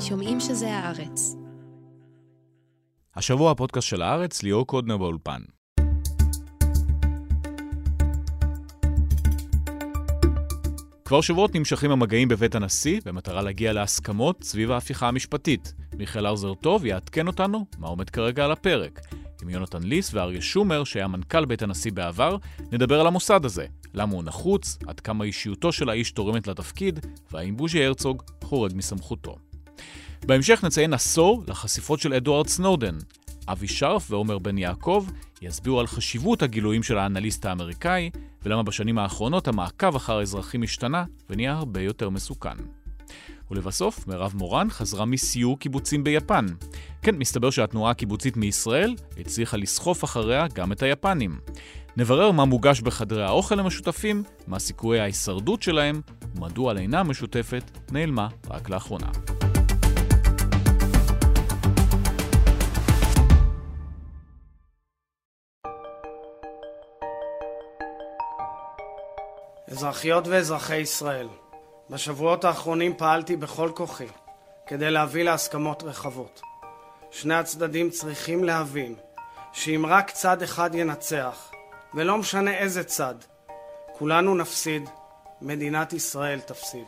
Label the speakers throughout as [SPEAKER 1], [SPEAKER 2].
[SPEAKER 1] שומעים שזה הארץ.
[SPEAKER 2] השבוע הפודקאסט של הארץ, ליאור קודנר באולפן. כבר שבועות נמשכים המגעים בבית הנשיא במטרה להגיע להסכמות סביב ההפיכה המשפטית. מיכאל ארזר טוב יעדכן אותנו מה עומד כרגע על הפרק. עם יונתן ליס ואריה שומר, שהיה מנכ"ל בית הנשיא בעבר, נדבר על המוסד הזה, למה הוא נחוץ, עד כמה אישיותו של האיש תורמת לתפקיד, והאם בוז'י הרצוג חורג מסמכותו. בהמשך נציין עשור לחשיפות של אדוארד סנודן. אבי שרף ועומר בן יעקב יסבירו על חשיבות הגילויים של האנליסט האמריקאי, ולמה בשנים האחרונות המעקב אחר האזרחים השתנה ונהיה הרבה יותר מסוכן. ולבסוף, מירב מורן חזרה מסיור קיבוצים ביפן. כן, מסתבר שהתנועה הקיבוצית מישראל הצליחה לסחוף אחריה גם את היפנים. נברר מה מוגש בחדרי האוכל המשותפים, מה סיכויי ההישרדות שלהם, ומדוע הלינה המשותפת נעלמה רק לאחרונה.
[SPEAKER 3] אזרחיות ואזרחי ישראל, בשבועות האחרונים פעלתי בכל כוחי כדי להביא להסכמות רחבות. שני הצדדים צריכים להבין שאם רק צד אחד ינצח, ולא משנה איזה צד, כולנו נפסיד, מדינת ישראל תפסיד.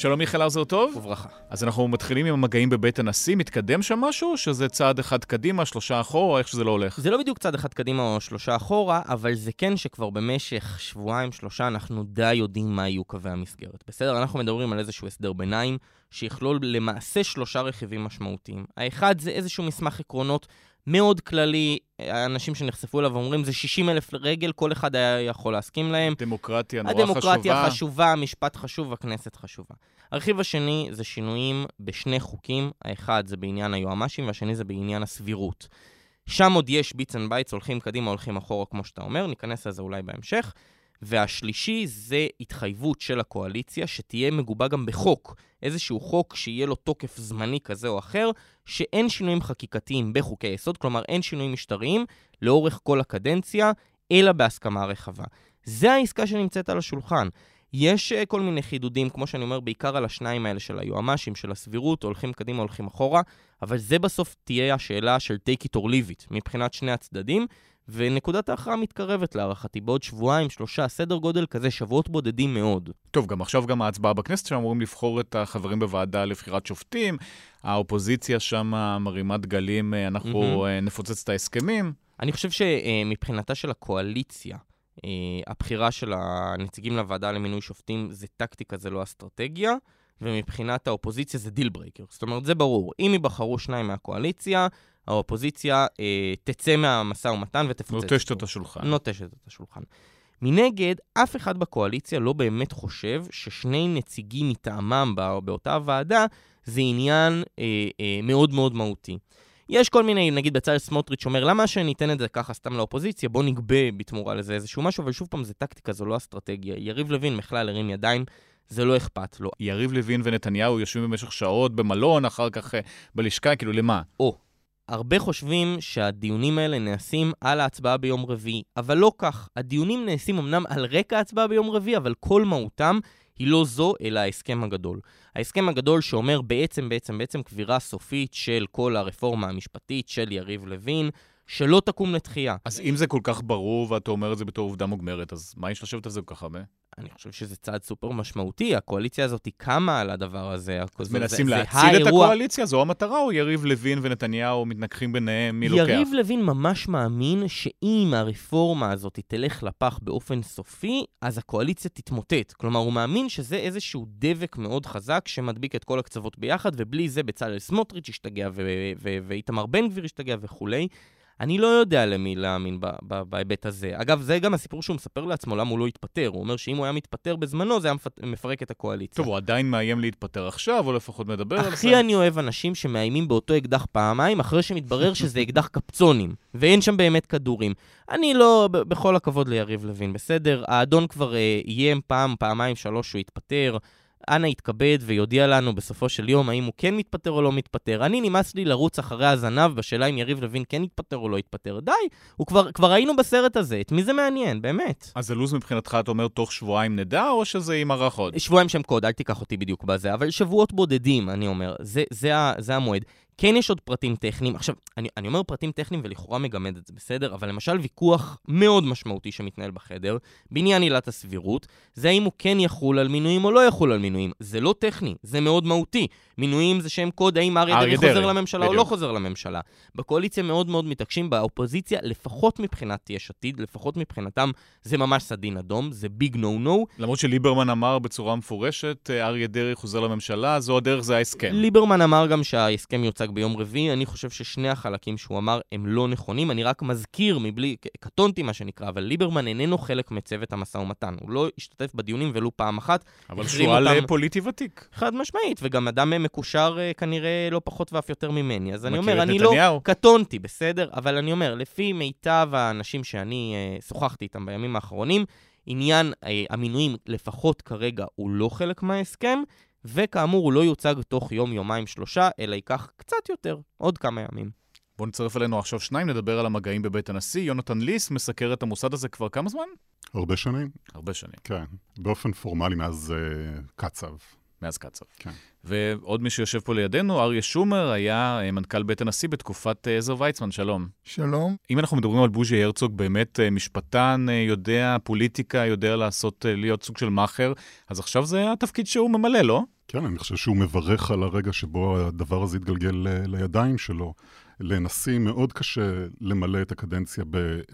[SPEAKER 2] שלום מיכאל ארזר טוב.
[SPEAKER 4] וברכה.
[SPEAKER 2] אז אנחנו מתחילים עם המגעים בבית הנשיא, מתקדם שם משהו, שזה צעד אחד קדימה, שלושה אחורה, איך שזה לא הולך?
[SPEAKER 4] זה לא בדיוק צעד אחד קדימה או שלושה אחורה, אבל זה כן שכבר במשך שבועיים, שלושה, אנחנו די יודעים מה יהיו קווי המסגרת. בסדר? אנחנו מדברים על איזשהו הסדר ביניים, שיכלול למעשה שלושה רכיבים משמעותיים. האחד זה איזשהו מסמך עקרונות מאוד כללי, האנשים שנחשפו אליו אומרים, זה 60 אלף רגל, כל אחד היה יכול להסכים להם.
[SPEAKER 2] דמוקרטיה נורא חשובה.
[SPEAKER 4] הדמוקרטיה חשובה, משפט חשוב, הכנסת חשובה. הרכיב השני זה שינויים בשני חוקים, האחד זה בעניין היועמ"שים והשני זה בעניין הסבירות. שם עוד יש bits and bytes, הולכים קדימה, הולכים אחורה, כמו שאתה אומר, ניכנס לזה אולי בהמשך. והשלישי זה התחייבות של הקואליציה שתהיה מגובה גם בחוק, איזשהו חוק שיהיה לו תוקף זמני כזה או אחר, שאין שינויים חקיקתיים בחוקי יסוד, כלומר אין שינויים משטריים לאורך כל הקדנציה, אלא בהסכמה רחבה. זה העסקה שנמצאת על השולחן. יש uh, כל מיני חידודים, כמו שאני אומר, בעיקר על השניים האלה של היועמ"שים, של הסבירות, הולכים קדימה, הולכים אחורה, אבל זה בסוף תהיה השאלה של take it or leave it, מבחינת שני הצדדים. ונקודת ההכרעה מתקרבת להערכתי, בעוד שבועיים, שלושה, סדר גודל כזה, שבועות בודדים מאוד.
[SPEAKER 2] טוב, גם עכשיו גם ההצבעה בכנסת שאמורים לבחור את החברים בוועדה לבחירת שופטים, האופוזיציה שם מרימה דגלים, אה, אנחנו mm-hmm. נפוצץ את ההסכמים.
[SPEAKER 4] אני חושב שמבחינתה של הקואליציה, הבחירה של הנציגים לוועדה למינוי שופטים זה טקטיקה, זה לא אסטרטגיה. ומבחינת האופוזיציה זה deal breaker. זאת אומרת, זה ברור. אם ייבחרו שניים מהקואליציה, האופוזיציה אה, תצא מהמשא ומתן ותפוצץ.
[SPEAKER 2] נוטשת את השולחן.
[SPEAKER 4] נוטשת את השולחן. מנגד, אף אחד בקואליציה לא באמת חושב ששני נציגים מטעמם בא, באותה ועדה זה עניין אה, אה, מאוד מאוד מהותי. יש כל מיני, נגיד בצלאל סמוטריץ' אומר, למה שניתן את זה ככה סתם לאופוזיציה? בוא נגבה בתמורה לזה איזשהו משהו, אבל שוב פעם, זה טקטיקה, זו לא אסטרטגיה. יריב לוין בכלל הרים ידיים, זה לא אכפת לו.
[SPEAKER 2] יריב לוין ונתניהו יושבים במשך שעות במלון, אחר כך אה, בלשכה, כאילו, למה?
[SPEAKER 4] או, הרבה חושבים שהדיונים האלה נעשים על ההצבעה ביום רביעי, אבל לא כך. הדיונים נעשים אמנם על רקע ההצבעה ביום רביעי, אבל כל מהותם היא לא זו, אלא ההסכם הגדול. ההסכם הגדול שאומר בעצם, בעצם, בעצם קבירה סופית של כל הרפורמה המשפטית של יריב לוין, שלא תקום לתחייה.
[SPEAKER 2] אז אם זה כל כך ברור ואתה אומר את זה בתור עובדה מוגמרת, אז מה יש לשבת על זה כל כך הרבה?
[SPEAKER 4] אני חושב שזה צעד סופר משמעותי, הקואליציה הזאת קמה על הדבר הזה.
[SPEAKER 2] אז מנסים להציל את הקואליציה? זו המטרה, או יריב לוין ונתניהו מתנגחים ביניהם, מי לוקח?
[SPEAKER 4] יריב לוין ממש מאמין שאם הרפורמה הזאת תלך לפח באופן סופי, אז הקואליציה תתמוטט. כלומר, הוא מאמין שזה איזשהו דבק מאוד חזק שמדביק את כל הקצוות ביחד, ובלי זה בצלאל סמוטריץ' ישתגע ואיתמר בן גביר ישתגע וכולי. אני לא יודע למי להאמין בהיבט הזה. אגב, זה גם הסיפור שהוא מספר לעצמו למה הוא לא התפטר. הוא אומר שאם הוא היה מתפטר בזמנו, זה היה מפרק את הקואליציה.
[SPEAKER 2] טוב, הוא עדיין מאיים להתפטר עכשיו, או לפחות מדבר על זה.
[SPEAKER 4] הכי אני אוהב אנשים שמאיימים באותו אקדח פעמיים, אחרי שמתברר שזה אקדח קפצונים, ואין שם באמת כדורים. אני לא, בכל הכבוד ליריב לוין, בסדר? האדון כבר אה, איים פעם, פעמיים, שלוש שהוא התפטר. אנא יתכבד ויודיע לנו בסופו של יום האם הוא כן מתפטר או לא מתפטר. אני נמאס לי לרוץ אחרי הזנב בשאלה אם יריב לוין כן יתפטר או לא יתפטר. די, הוא כבר, כבר היינו בסרט הזה, את מי זה מעניין, באמת.
[SPEAKER 2] אז הלו"ז מבחינתך, אתה אומר, תוך שבועיים נדע, או שזה יימרח עוד?
[SPEAKER 4] שבועיים שם קוד, אל תיקח אותי בדיוק בזה, אבל שבועות בודדים, אני אומר, זה, זה, זה המועד. כן יש עוד פרטים טכניים. עכשיו, אני, אני אומר פרטים טכניים ולכאורה מגמד את זה, בסדר? אבל למשל ויכוח מאוד משמעותי שמתנהל בחדר, בעניין עילת הסבירות, זה האם הוא כן יחול על מינויים או לא יחול על מינויים. זה לא טכני, זה מאוד מהותי. מינויים זה שם קוד, האם אריה דרעי חוזר לממשלה בדיוק. או לא חוזר לממשלה. בקואליציה מאוד מאוד מתעקשים, באופוזיציה, לפחות מבחינת יש עתיד, לפחות מבחינתם, זה ממש סדין אדום, זה ביג נו נו.
[SPEAKER 2] למרות שליברמן אמר בצורה מפורשת, אריה דרעי חוזר לממשלה, זו הדרך, זה ההסכם.
[SPEAKER 4] ליברמן אמר גם שההסכם יוצג ביום רביעי, אני חושב ששני החלקים שהוא אמר הם לא נכונים. אני רק מזכיר, מבלי, קטונתי מה שנקרא, אבל ליברמן איננו חלק מצוות המשא ומתן. הוא לא השתתף בדיונים ולו פעם אחת.
[SPEAKER 2] אבל שועל אותם... פוליטי ותיק.
[SPEAKER 4] חד משמעית, וגם אדם מקושר אה, כנראה לא פחות ואף יותר ממני. אז אני אומר, אני לא נתניהו. לא קטונתי, בסדר? אבל אני אומר, לפי מיטב האנשים שאני uh, שוחחתי איתם בימים האחרונים, עניין uh, המינויים, לפחות כרגע, הוא לא חלק מההסכם. וכאמור, הוא לא יוצג תוך יום, יומיים, שלושה, אלא ייקח קצת יותר, עוד כמה ימים.
[SPEAKER 2] בואו נצרף אלינו עכשיו שניים, נדבר על המגעים בבית הנשיא. יונתן ליס מסקר את המוסד הזה כבר כמה זמן?
[SPEAKER 1] הרבה שנים.
[SPEAKER 2] הרבה שנים.
[SPEAKER 1] כן, באופן פורמלי מאז uh, קצב.
[SPEAKER 2] מאז קצב.
[SPEAKER 1] כן.
[SPEAKER 2] ועוד מי שיושב פה לידינו, אריה שומר, היה אה, מנכ"ל בית הנשיא בתקופת אה, עזר ויצמן, שלום.
[SPEAKER 5] שלום.
[SPEAKER 2] אם אנחנו מדברים על בוז'י הרצוג, באמת אה, משפטן, יודע פוליטיקה, יודע לעשות, להיות סוג של מאכר, אז עכשיו זה התפקיד שהוא ממלא, לא?
[SPEAKER 1] כן, אני חושב שהוא מברך על הרגע שבו הדבר הזה התגלגל לידיים שלו. לנשיא מאוד קשה למלא את הקדנציה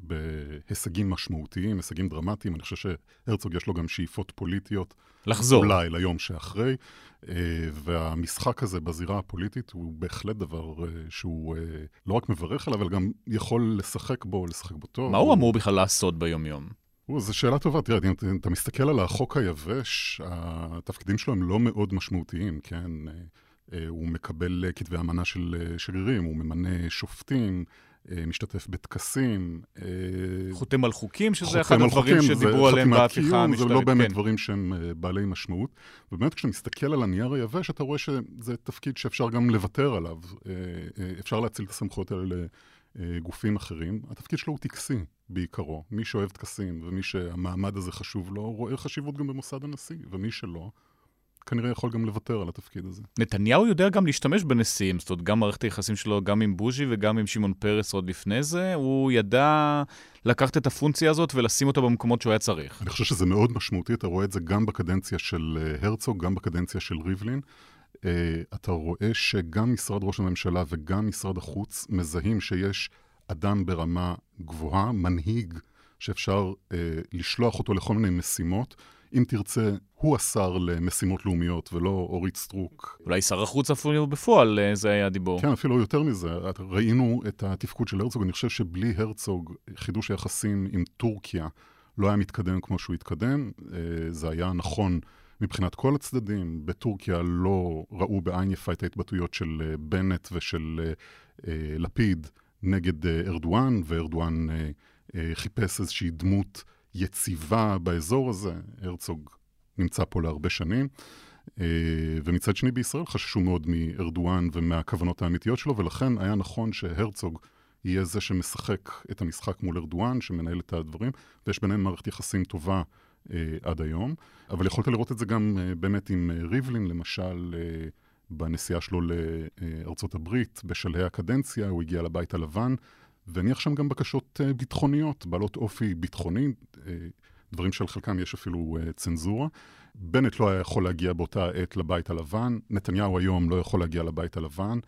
[SPEAKER 1] בהישגים משמעותיים, הישגים דרמטיים. אני חושב שהרצוג יש לו גם שאיפות פוליטיות.
[SPEAKER 2] לחזור.
[SPEAKER 1] אולי ליום שאחרי. אה, והמשחק הזה בזירה הפוליטית הוא בהחלט דבר אה, שהוא אה, לא רק מברך עליו, אבל גם יכול לשחק בו, לשחק בו טוב.
[SPEAKER 2] מה הוא אמור בכלל לעשות ביום-יום?
[SPEAKER 1] זו שאלה טובה. תראה, אם אתה מסתכל על החוק היבש, התפקידים שלו הם לא מאוד משמעותיים, כן? הוא מקבל כתבי אמנה של שרירים, הוא ממנה שופטים, משתתף בטקסים.
[SPEAKER 2] חותם על חוקים, שזה אחד הדברים שדיברו עליהם בהפיכה המשטרית.
[SPEAKER 1] זה לא באמת כן. דברים שהם בעלי משמעות. ובאמת, כשאתה מסתכל על הנייר היבש, אתה רואה שזה תפקיד שאפשר גם לוותר עליו. אפשר להציל את הסמכויות האלה לגופים אחרים. התפקיד שלו הוא טקסי בעיקרו. מי שאוהב טקסים ומי שהמעמד הזה חשוב לו, רואה חשיבות גם במוסד הנשיא, ומי שלא, כנראה יכול גם לוותר על התפקיד הזה.
[SPEAKER 2] נתניהו יודע גם להשתמש בנשיאים, זאת אומרת, גם מערכת היחסים שלו, גם עם בוז'י וגם עם שמעון פרס עוד לפני זה, הוא ידע לקחת את הפונקציה הזאת ולשים אותה במקומות שהוא היה צריך.
[SPEAKER 1] אני חושב שזה מאוד משמעותי, אתה רואה את זה גם בקדנציה של אה, הרצוג, גם בקדנציה של ריבלין. Uh, אתה רואה שגם משרד ראש הממשלה וגם משרד החוץ מזהים שיש אדם ברמה גבוהה, מנהיג, שאפשר uh, לשלוח אותו לכל מיני משימות. אם תרצה, הוא השר למשימות לאומיות ולא אורית סטרוק.
[SPEAKER 2] אולי שר החוץ אפילו בפועל, אה, זה היה הדיבור.
[SPEAKER 1] כן, אפילו יותר מזה. ראינו את התפקוד של הרצוג, אני חושב שבלי הרצוג, חידוש היחסים עם טורקיה לא היה מתקדם כמו שהוא התקדם. אה, זה היה נכון מבחינת כל הצדדים. בטורקיה לא ראו בעין יפה את ההתבטאויות של אה, בנט ושל לפיד נגד ארדואן, וארדואן חיפש איזושהי דמות יציבה באזור הזה. הרצוג נמצא פה להרבה שנים. אה, ומצד שני בישראל חששו מאוד מארדואן ומהכוונות האמיתיות שלו, ולכן היה נכון שהרצוג יהיה זה שמשחק את המשחק מול ארדואן, שמנהל את הדברים, ויש ביניהם מערכת יחסים טובה אה, עד היום. אבל יכולת לראות את זה גם אה, באמת עם אה, ריבלין, למשל, אה, בנסיעה שלו לארצות הברית, בשלהי הקדנציה, הוא הגיע לבית הלבן. והניח שם גם בקשות אה, ביטחוניות, בעלות אופי ביטחוני, אה, דברים שעל חלקם יש אפילו אה, צנזורה. בנט לא היה יכול להגיע באותה עת לבית הלבן, נתניהו היום לא יכול להגיע לבית הלבן.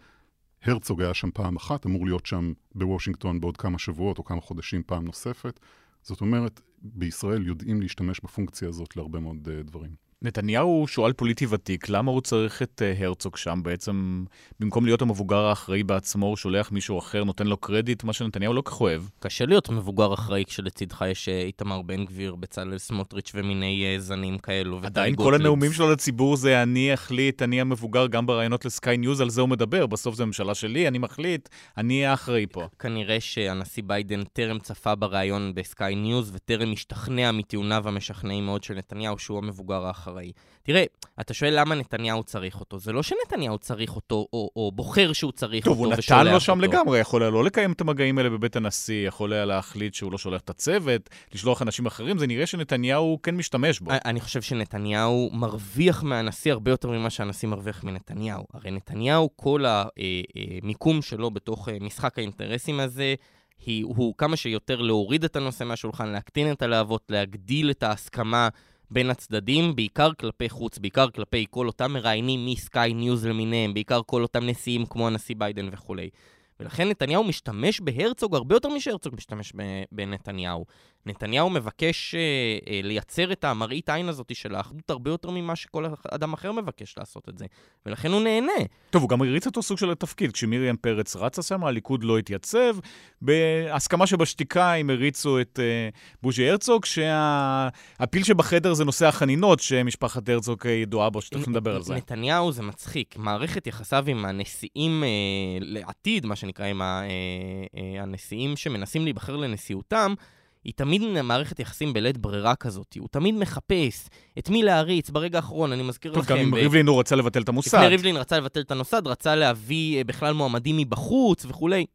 [SPEAKER 1] הרצוג היה שם פעם אחת, אמור להיות שם בוושינגטון בעוד כמה שבועות או כמה חודשים פעם נוספת. זאת אומרת, בישראל יודעים להשתמש בפונקציה הזאת להרבה מאוד דברים.
[SPEAKER 2] נתניהו הוא שועל פוליטי ותיק, למה הוא צריך את uh, הרצוג שם? בעצם, במקום להיות המבוגר האחראי בעצמו, הוא שולח מישהו אחר, נותן לו קרדיט, מה שנתניהו לא כך אוהב.
[SPEAKER 4] קשה להיות מבוגר אחראי כשלצידך יש uh, איתמר בן גביר, בצלאל סמוטריץ' ומיני uh, זנים כאלו.
[SPEAKER 2] עדיין כל הנאומים שלו לציבור זה אני אחליט, אני המבוגר, גם בראיונות לסקיי ניוז, על זה הוא מדבר. בסוף זו ממשלה שלי, אני מחליט, אני האחראי פה.
[SPEAKER 4] כנראה שהנשיא ביידן טרם צפה בראיון בסקיי ניוז, וטרם השתכנע מטיעוניו המשכנעים מאוד של נתניהו שהוא המבוגר האחראי. אחראי. תראה, אתה שואל למה נתניהו צריך אותו. זה לא שנתניהו צריך אותו, או, או בוחר שהוא צריך
[SPEAKER 2] טוב,
[SPEAKER 4] אותו
[SPEAKER 2] הוא
[SPEAKER 4] ושולח
[SPEAKER 2] נתן לו שם
[SPEAKER 4] אותו.
[SPEAKER 2] לגמרי, יכול היה לא לקיים את המגעים האלה בבית הנשיא, יכול היה להחליט שהוא לא שולח את הצוות, לשלוח אנשים אחרים, זה נראה שנתניהו כן משתמש בו.
[SPEAKER 4] אני חושב שנתניהו מרוויח מהנשיא הרבה יותר ממה שהנשיא מרוויח מנתניהו. הרי נתניהו, כל המיקום שלו בתוך אה, משחק האינטרסים הזה, היא, הוא כמה שיותר להוריד את הנושא מהשולחן, להקטין את הלהבות, להגדיל את ההסכמה בין הצדדים, בעיקר כלפי חוץ, בעיקר כלפי כל אותם מראיינים מסקיי ניוז למיניהם, בעיקר כל אותם נשיאים כמו הנשיא ביידן וכולי. ולכן נתניהו משתמש בהרצוג הרבה יותר משהרצוג משתמש בנתניהו. נתניהו מבקש אה, אה, לייצר את המראית עין הזאת של האחדות הרבה יותר ממה שכל אדם אחר מבקש לעשות את זה. ולכן הוא נהנה.
[SPEAKER 2] טוב, הוא גם הריץ אותו סוג של התפקיד. כשמרים פרץ רצה שם, הליכוד לא התייצב. בהסכמה שבשתיקה הם הריצו את אה, בוז'י הרצוג, שהפיל שה... שבחדר זה נושא החנינות, שמשפחת הרצוג ידועה בו, שתכף נדבר על זה.
[SPEAKER 4] נתניהו זה מצחיק. מערכת יחסיו עם הנשיאים אה, לעתיד, מה שנקרא, עם ה, אה, אה, הנשיאים שמנסים להיבחר לנשיאותם, היא תמיד מערכת יחסים בלית ברירה כזאת. הוא תמיד מחפש את מי להריץ ברגע האחרון, אני מזכיר
[SPEAKER 2] טוב,
[SPEAKER 4] לכם.
[SPEAKER 2] טוב, גם אם
[SPEAKER 4] ב...
[SPEAKER 2] ריבלין הוא רצה לבטל את המוסד.
[SPEAKER 4] לפני ריבלין רצה לבטל את המוסד, רצה להביא בכלל מועמדים מבחוץ וכולי.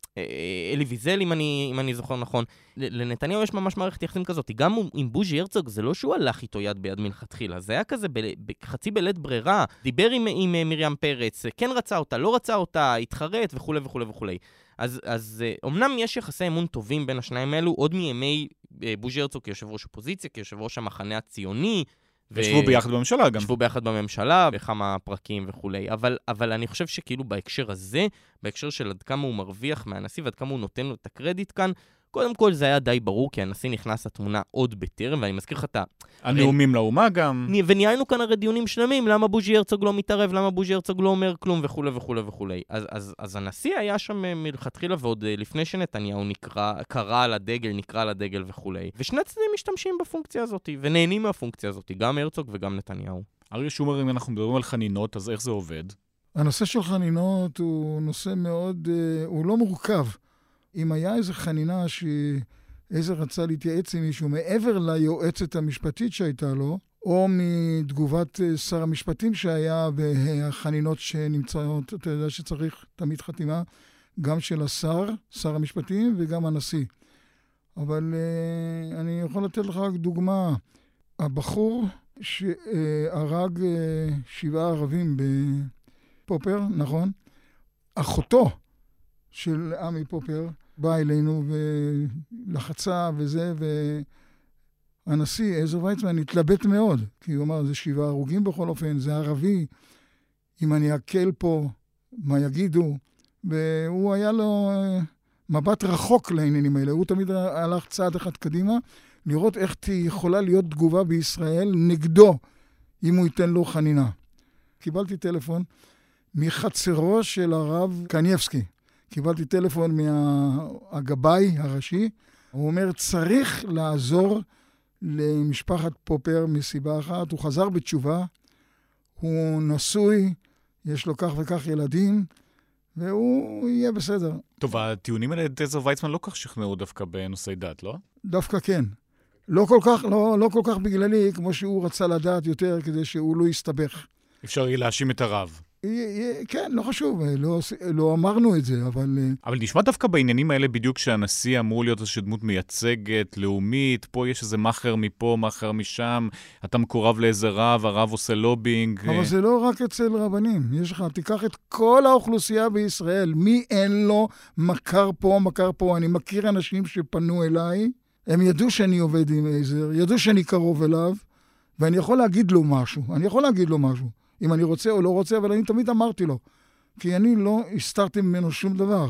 [SPEAKER 4] אלי ויזל, אם אני, אם אני זוכר נכון. לנתניהו יש ממש מערכת יחסים כזאת. גם עם בוז'י הרצוג, זה לא שהוא הלך איתו יד ביד מלכתחילה, זה היה כזה ב... חצי בלית ברירה. דיבר עם, עם מרים פרץ, כן רצה אותה, לא רצה אותה, התחרט וכולי וכולי וכולי. אז, אז אומנם יש יחסי אמון טובים בין השניים האלו, עוד מימי בוז'י הרצוג כיושב ראש אופוזיציה, כיושב ראש המחנה הציוני.
[SPEAKER 2] וישבו ו... ביחד בממשלה גם.
[SPEAKER 4] ישבו ביחד בממשלה, בכמה פרקים וכולי. אבל, אבל אני חושב שכאילו בהקשר הזה, בהקשר של עד כמה הוא מרוויח מהנשיא ועד כמה הוא נותן לו את הקרדיט כאן, קודם כל זה היה די ברור, כי הנשיא נכנס לתמונה עוד בטרם, ואני מזכיר לך את ה...
[SPEAKER 2] הנאומים לאומה גם.
[SPEAKER 4] וניהלנו כאן הרי דיונים שלמים, למה בוז'י הרצוג לא מתערב, למה בוז'י הרצוג לא אומר כלום וכולי וכולי וכולי. אז, אז, אז הנשיא היה שם מלכתחילה, ועוד לפני שנתניהו נקרא, קרא על הדגל, נקרא על הדגל וכולי. ושני הצדדים משתמשים בפונקציה הזאת, ונהנים מהפונקציה הזאת, גם הרצוג וגם נתניהו.
[SPEAKER 2] אריה שומר, אם אנחנו מדברים על חנינות, אז איך זה עובד?
[SPEAKER 5] הנושא של חנינות הוא נושא מאוד, הוא לא מורכב. אם היה איזו חנינה שעזר רצה להתייעץ עם מישהו מעבר ליועצת המשפטית שהייתה לו, או מתגובת שר המשפטים שהיה והחנינות שנמצאות, אתה יודע שצריך תמיד חתימה, גם של השר, שר המשפטים, וגם הנשיא. אבל uh, אני יכול לתת לך רק דוגמה. הבחור שהרג uh, שבעה ערבים בפופר, נכון? אחותו של עמי פופר באה אלינו ולחצה וזה, והנשיא עזר ויצמן התלבט מאוד, כי הוא אמר, זה שבעה הרוגים בכל אופן, זה ערבי, אם אני אקל פה, מה יגידו? והוא היה לו מבט רחוק לעניינים האלה, הוא תמיד הלך צעד אחד קדימה, לראות איך יכולה להיות תגובה בישראל נגדו, אם הוא ייתן לו חנינה. קיבלתי טלפון מחצרו של הרב קניבסקי. קיבלתי טלפון מהגבאי הראשי, הוא אומר, צריך לעזור למשפחת פופר מסיבה אחת. הוא חזר בתשובה, הוא נשוי, יש לו כך וכך ילדים, והוא יהיה בסדר.
[SPEAKER 2] טוב, הטיעונים האלה, את עזר ויצמן לא כך שכנעו דווקא בנושאי דת, לא?
[SPEAKER 5] דווקא כן. לא כל כך, לא, לא כל כך בגללי, כמו שהוא רצה לדעת יותר, כדי שהוא לא יסתבך.
[SPEAKER 2] אפשר יהיה להאשים את הרב.
[SPEAKER 5] כן, לא חשוב, לא, לא אמרנו את זה, אבל...
[SPEAKER 2] אבל נשמע דווקא בעניינים האלה בדיוק שהנשיא אמור להיות איזושהי דמות מייצגת, לאומית, פה יש איזה מאכר מפה, מאכר משם, אתה מקורב לאיזה רב, הרב עושה לובינג.
[SPEAKER 5] אבל זה לא רק אצל רבנים, יש לך, תיקח את כל האוכלוסייה בישראל, מי אין לו מכר פה, מכר פה. אני מכיר אנשים שפנו אליי, הם ידעו שאני עובד עם עזר, ידעו שאני קרוב אליו, ואני יכול להגיד לו משהו, אני יכול להגיד לו משהו. אם אני רוצה או לא רוצה, אבל אני תמיד אמרתי לו. כי אני לא הסתרתי ממנו שום דבר.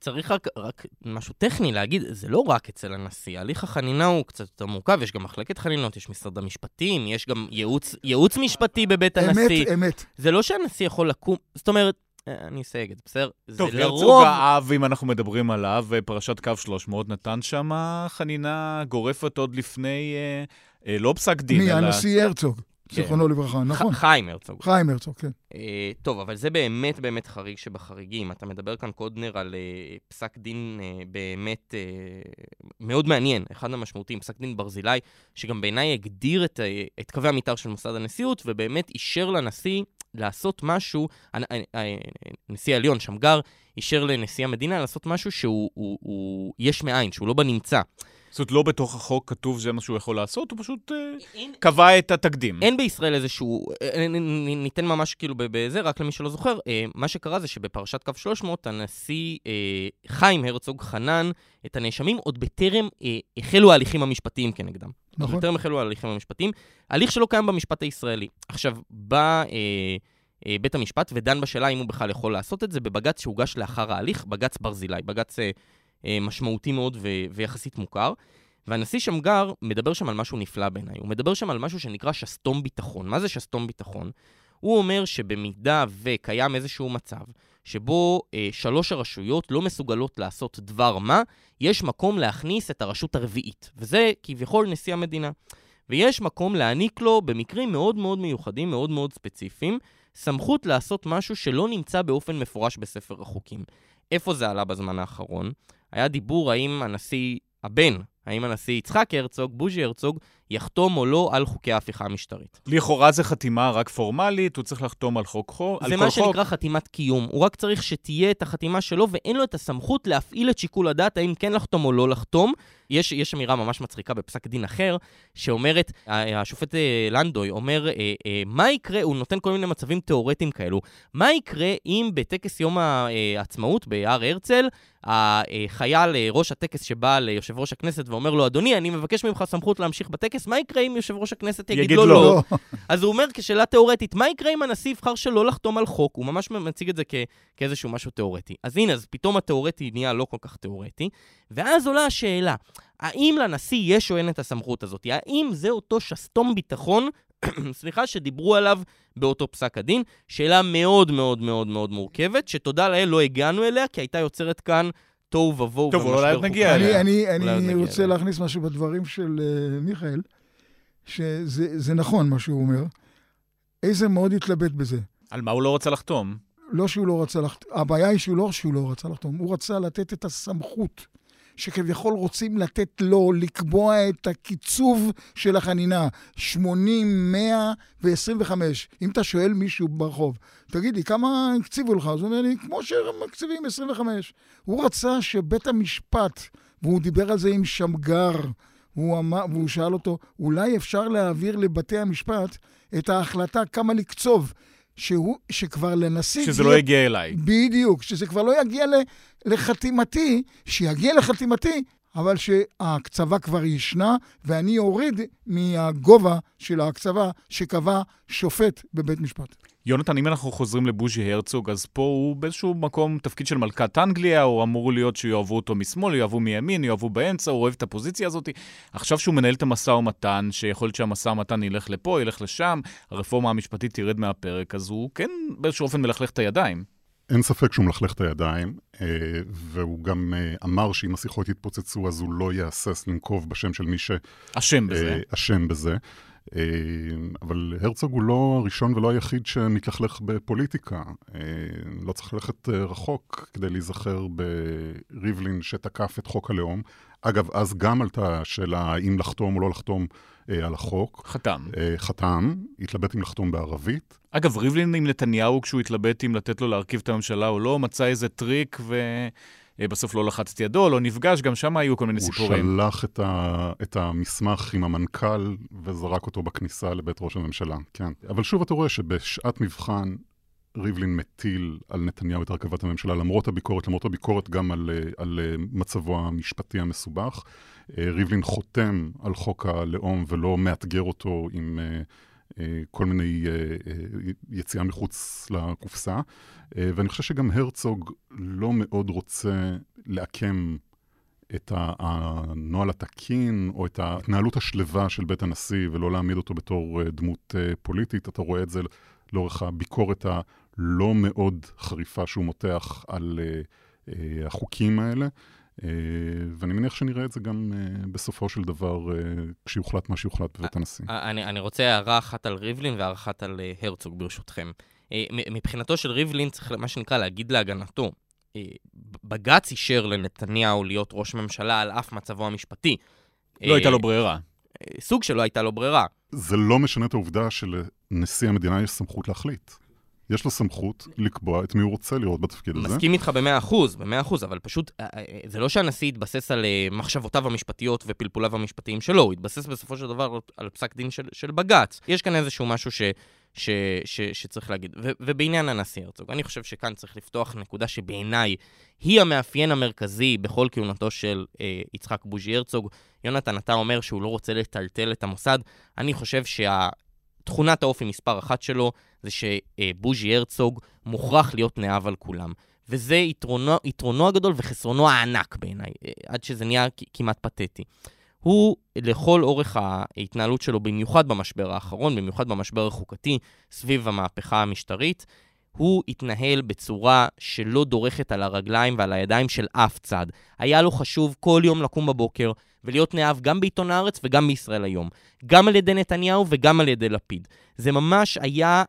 [SPEAKER 4] צריך רק, רק משהו טכני להגיד, זה לא רק אצל הנשיא, הליך החנינה הוא קצת יותר מורכב, יש גם מחלקת חנינות, יש משרד המשפטים, יש גם ייעוץ, ייעוץ משפטי בבית
[SPEAKER 5] אמת,
[SPEAKER 4] הנשיא.
[SPEAKER 5] אמת, אמת.
[SPEAKER 4] זה לא שהנשיא יכול לקום, זאת אומרת, אני אסייג את זה, בסדר?
[SPEAKER 2] טוב,
[SPEAKER 4] זה לרוב...
[SPEAKER 2] הרצוג האב, אם אנחנו מדברים עליו, פרשת קו 300, נתן שם חנינה גורפת עוד לפני, אה, אה, לא פסק דין,
[SPEAKER 5] מי,
[SPEAKER 2] אלא...
[SPEAKER 5] הנשיא הרצוג.
[SPEAKER 4] כן.
[SPEAKER 5] זיכרונו לברכה, נכון.
[SPEAKER 4] חיים הרצוג.
[SPEAKER 5] חיים הרצוג, כן.
[SPEAKER 4] אה, טוב, אבל זה באמת באמת חריג שבחריגים. אתה מדבר כאן, קודנר, על אה, פסק דין אה, באמת אה, מאוד מעניין, אחד המשמעותיים, פסק דין ברזילי, שגם בעיניי הגדיר את, אה, את קווי המתאר של מוסד הנשיאות, ובאמת אישר לנשיא לעשות משהו, אה, אה, נשיא העליון, שמגר, אישר לנשיא המדינה לעשות משהו שהוא הוא, הוא יש מאין, שהוא לא בנמצא.
[SPEAKER 2] זאת אומרת, לא בתוך החוק כתוב שזה מה שהוא יכול לעשות, הוא פשוט אה, קבע את התקדים.
[SPEAKER 4] אין בישראל איזשהו, אה, ניתן ממש כאילו ב- בזה, רק למי שלא זוכר, אה, מה שקרה זה שבפרשת קו 300, הנשיא חיים הרצוג חנן את הנאשמים עוד בטרם החלו ההליכים המשפטיים כנגדם.
[SPEAKER 5] נכון.
[SPEAKER 4] בטרם החלו ההליכים המשפטיים, הליך שלא קיים במשפט הישראלי. עכשיו, בא בית המשפט ודן בשאלה אם הוא בכלל יכול לעשות את זה בבג"ץ שהוגש לאחר ההליך, בג"ץ ברזילי, בג"ץ משמעותי מאוד ו- ויחסית מוכר. והנשיא שמגר מדבר שם על משהו נפלא בעיניי. הוא מדבר שם על משהו שנקרא שסתום ביטחון. מה זה שסתום ביטחון? הוא אומר שבמידה וקיים איזשהו מצב שבו אה, שלוש הרשויות לא מסוגלות לעשות דבר מה, יש מקום להכניס את הרשות הרביעית. וזה כביכול נשיא המדינה. ויש מקום להעניק לו, במקרים מאוד מאוד מיוחדים, מאוד מאוד ספציפיים, סמכות לעשות משהו שלא נמצא באופן מפורש בספר החוקים. איפה זה עלה בזמן האחרון? היה דיבור האם הנשיא, הבן, האם הנשיא יצחק הרצוג, בוז'י הרצוג, יחתום או לא על חוקי ההפיכה המשטרית.
[SPEAKER 2] לכאורה זה חתימה רק פורמלית, הוא צריך לחתום על חוק חוק, על
[SPEAKER 4] זה מה
[SPEAKER 2] חוק.
[SPEAKER 4] שנקרא חתימת קיום. הוא רק צריך שתהיה את החתימה שלו, ואין לו את הסמכות להפעיל את שיקול הדעת האם כן לחתום או לא לחתום. יש, יש אמירה ממש מצחיקה בפסק דין אחר, שאומרת, השופט אה, לנדוי אומר, אה, אה, מה יקרה, הוא נותן כל מיני מצבים תיאורטיים כאלו, מה יקרה אם בטקס יום העצמאות בהר הרצל, החייל, ראש הטקס שבא ליושב ראש הכנסת ואומר לו, אדוני, אני מבקש ממך סמכות להמשיך בטקס, מה יקרה אם יושב ראש הכנסת יגיד,
[SPEAKER 2] יגיד
[SPEAKER 4] לו
[SPEAKER 2] לא.
[SPEAKER 4] לא? אז הוא אומר כשאלה תיאורטית, מה יקרה אם הנשיא יבחר שלא לחתום על חוק? הוא ממש מציג את זה כ- כאיזשהו משהו תיאורטי. אז הנה, אז פתאום התיאורטי נהיה לא כל כך תיאורטי, ואז עולה השאלה, האם לנשיא יש או אין את הסמכות הזאת? האם זה אותו שסתום ביטחון, סליחה, שדיברו עליו באותו פסק הדין? שאלה מאוד מאוד מאוד מאוד מורכבת, שתודה לאל לא הגענו אליה, כי הייתה יוצרת כאן תוהו ובוהו
[SPEAKER 2] טוב, אולי עוד נגיע. אליה.
[SPEAKER 5] אני, אני, אני
[SPEAKER 4] נגיע
[SPEAKER 5] רוצה
[SPEAKER 4] אליה.
[SPEAKER 5] להכניס משהו בדברים של uh, מיכאל, שזה זה נכון מה שהוא אומר. איזה מאוד התלבט בזה.
[SPEAKER 2] על מה הוא לא רצה לחתום?
[SPEAKER 5] לא שהוא לא רצה לחתום, הבעיה היא שהוא לא שהוא לא רצה לחתום, הוא רצה לתת את הסמכות שכביכול רוצים לתת לו לקבוע את הקיצוב של החנינה, 80, 100 ו-25. אם אתה שואל מישהו ברחוב, תגיד לי, כמה הקציבו לך? אז הוא אומר לי, כמו שמקציבים 25. הוא רצה שבית המשפט, והוא דיבר על זה עם שמגר, והוא, אמר, והוא שאל אותו, אולי אפשר להעביר לבתי המשפט את ההחלטה כמה לקצוב, שהוא, שכבר לנשיא...
[SPEAKER 2] שזה
[SPEAKER 5] יהיה-
[SPEAKER 2] לא יגיע אליי.
[SPEAKER 5] בדיוק, שזה כבר לא יגיע לחתימתי, שיגיע לחתימתי, אבל שההקצבה כבר ישנה, ואני אוריד מהגובה של ההקצבה שקבע שופט בבית משפט.
[SPEAKER 2] יונתן, אם אנחנו חוזרים לבוז'י הרצוג, אז פה הוא באיזשהו מקום תפקיד של מלכת אנגליה, הוא אמור להיות שיאהבו אותו משמאל, יאהבו מימין, יאהבו באמצע, הוא אוהב את הפוזיציה הזאת. עכשיו שהוא מנהל את המשא ומתן, שיכול להיות שהמשא ומתן ילך לפה, ילך לשם, הרפורמה המשפטית תרד מהפרק, אז הוא כן באיזשהו אופן מלכלך את הידיים.
[SPEAKER 1] אין ספק שהוא מלכלך את הידיים, אה, והוא גם אה, אמר שאם השיחות יתפוצצו אז הוא לא יהסס לנקוב בשם של מי
[SPEAKER 2] אשם בזה.
[SPEAKER 1] שאשם בזה. אה, אבל הרצוג הוא לא הראשון ולא היחיד שמתלכלך בפוליטיקה. אה, לא צריך ללכת אה, רחוק כדי להיזכר בריבלין שתקף את חוק הלאום. אגב, אז גם עלתה השאלה האם לחתום או לא לחתום על החוק.
[SPEAKER 2] חתם.
[SPEAKER 1] חתם, התלבט אם לחתום בערבית.
[SPEAKER 2] אגב, ריבלין עם נתניהו, כשהוא התלבט אם לתת לו להרכיב את הממשלה או לא, מצא איזה טריק ובסוף לא לחץ את ידו, לא נפגש, גם שם היו כל מיני
[SPEAKER 1] הוא
[SPEAKER 2] סיפורים.
[SPEAKER 1] שלח את, ה, את המסמך עם המנכ"ל וזרק אותו בכניסה לבית ראש הממשלה, כן. אבל שוב אתה רואה שבשעת מבחן ריבלין מטיל על נתניהו את הרכבת הממשלה, למרות הביקורת, למרות הביקורת גם על, אה, על אה, מצבו המשפטי המסובך. אה, ריבלין חותם על חוק הלאום ולא מאתגר אותו עם אה, אה, כל מיני אה, אה, יציאה מחוץ לקופסה. אה, ואני חושב שגם הרצוג לא מאוד רוצה לעקם את הנוהל התקין או את ההתנהלות השלווה של בית הנשיא ולא להעמיד אותו בתור אה, דמות אה, פוליטית. אתה רואה את זה לאורך הביקורת הלא מאוד חריפה שהוא מותח על אה, אה, החוקים האלה. אה, ואני מניח שנראה את זה גם אה, בסופו של דבר, אה, כשיוחלט מה שיוחלט בבית הנשיא.
[SPEAKER 4] אני, אני רוצה הערה אחת על ריבלין והערה אחת על הרצוג, ברשותכם. מבחינתו של ריבלין, צריך מה שנקרא להגיד להגנתו. בג"ץ אישר לנתניהו להיות ראש ממשלה על אף מצבו המשפטי.
[SPEAKER 2] לא הייתה לו ברירה.
[SPEAKER 4] סוג שלא הייתה לו ברירה.
[SPEAKER 1] זה לא משנה את העובדה שלנשיא המדינה יש סמכות להחליט. יש לו סמכות לקבוע את מי הוא רוצה לראות בתפקיד הזה.
[SPEAKER 4] מסכים איתך במאה אחוז, במאה אחוז, אבל פשוט, אה, אה, אה, זה לא שהנשיא התבסס על מחשבותיו המשפטיות ופלפוליו המשפטיים שלו, הוא התבסס בסופו של דבר על פסק דין של, של בג"ץ. יש כאן איזשהו משהו ש... ש, ש, שצריך להגיד. ו, ובעניין הנשיא הרצוג, אני חושב שכאן צריך לפתוח נקודה שבעיניי היא המאפיין המרכזי בכל כהונתו של אה, יצחק בוז'י הרצוג. יונתן, אתה אומר שהוא לא רוצה לטלטל את המוסד. אני חושב שתכונת האופי מספר אחת שלו זה שבוז'י הרצוג מוכרח להיות נאהב על כולם. וזה יתרונו, יתרונו הגדול וחסרונו הענק בעיניי, אה, עד שזה נהיה כמעט פתטי. הוא לכל אורך ההתנהלות שלו, במיוחד במשבר האחרון, במיוחד במשבר החוקתי, סביב המהפכה המשטרית, הוא התנהל בצורה שלא דורכת על הרגליים ועל הידיים של אף צד. היה לו חשוב כל יום לקום בבוקר ולהיות נאהב גם בעיתון הארץ וגם בישראל היום. גם על ידי נתניהו וגם על ידי לפיד. זה ממש היה,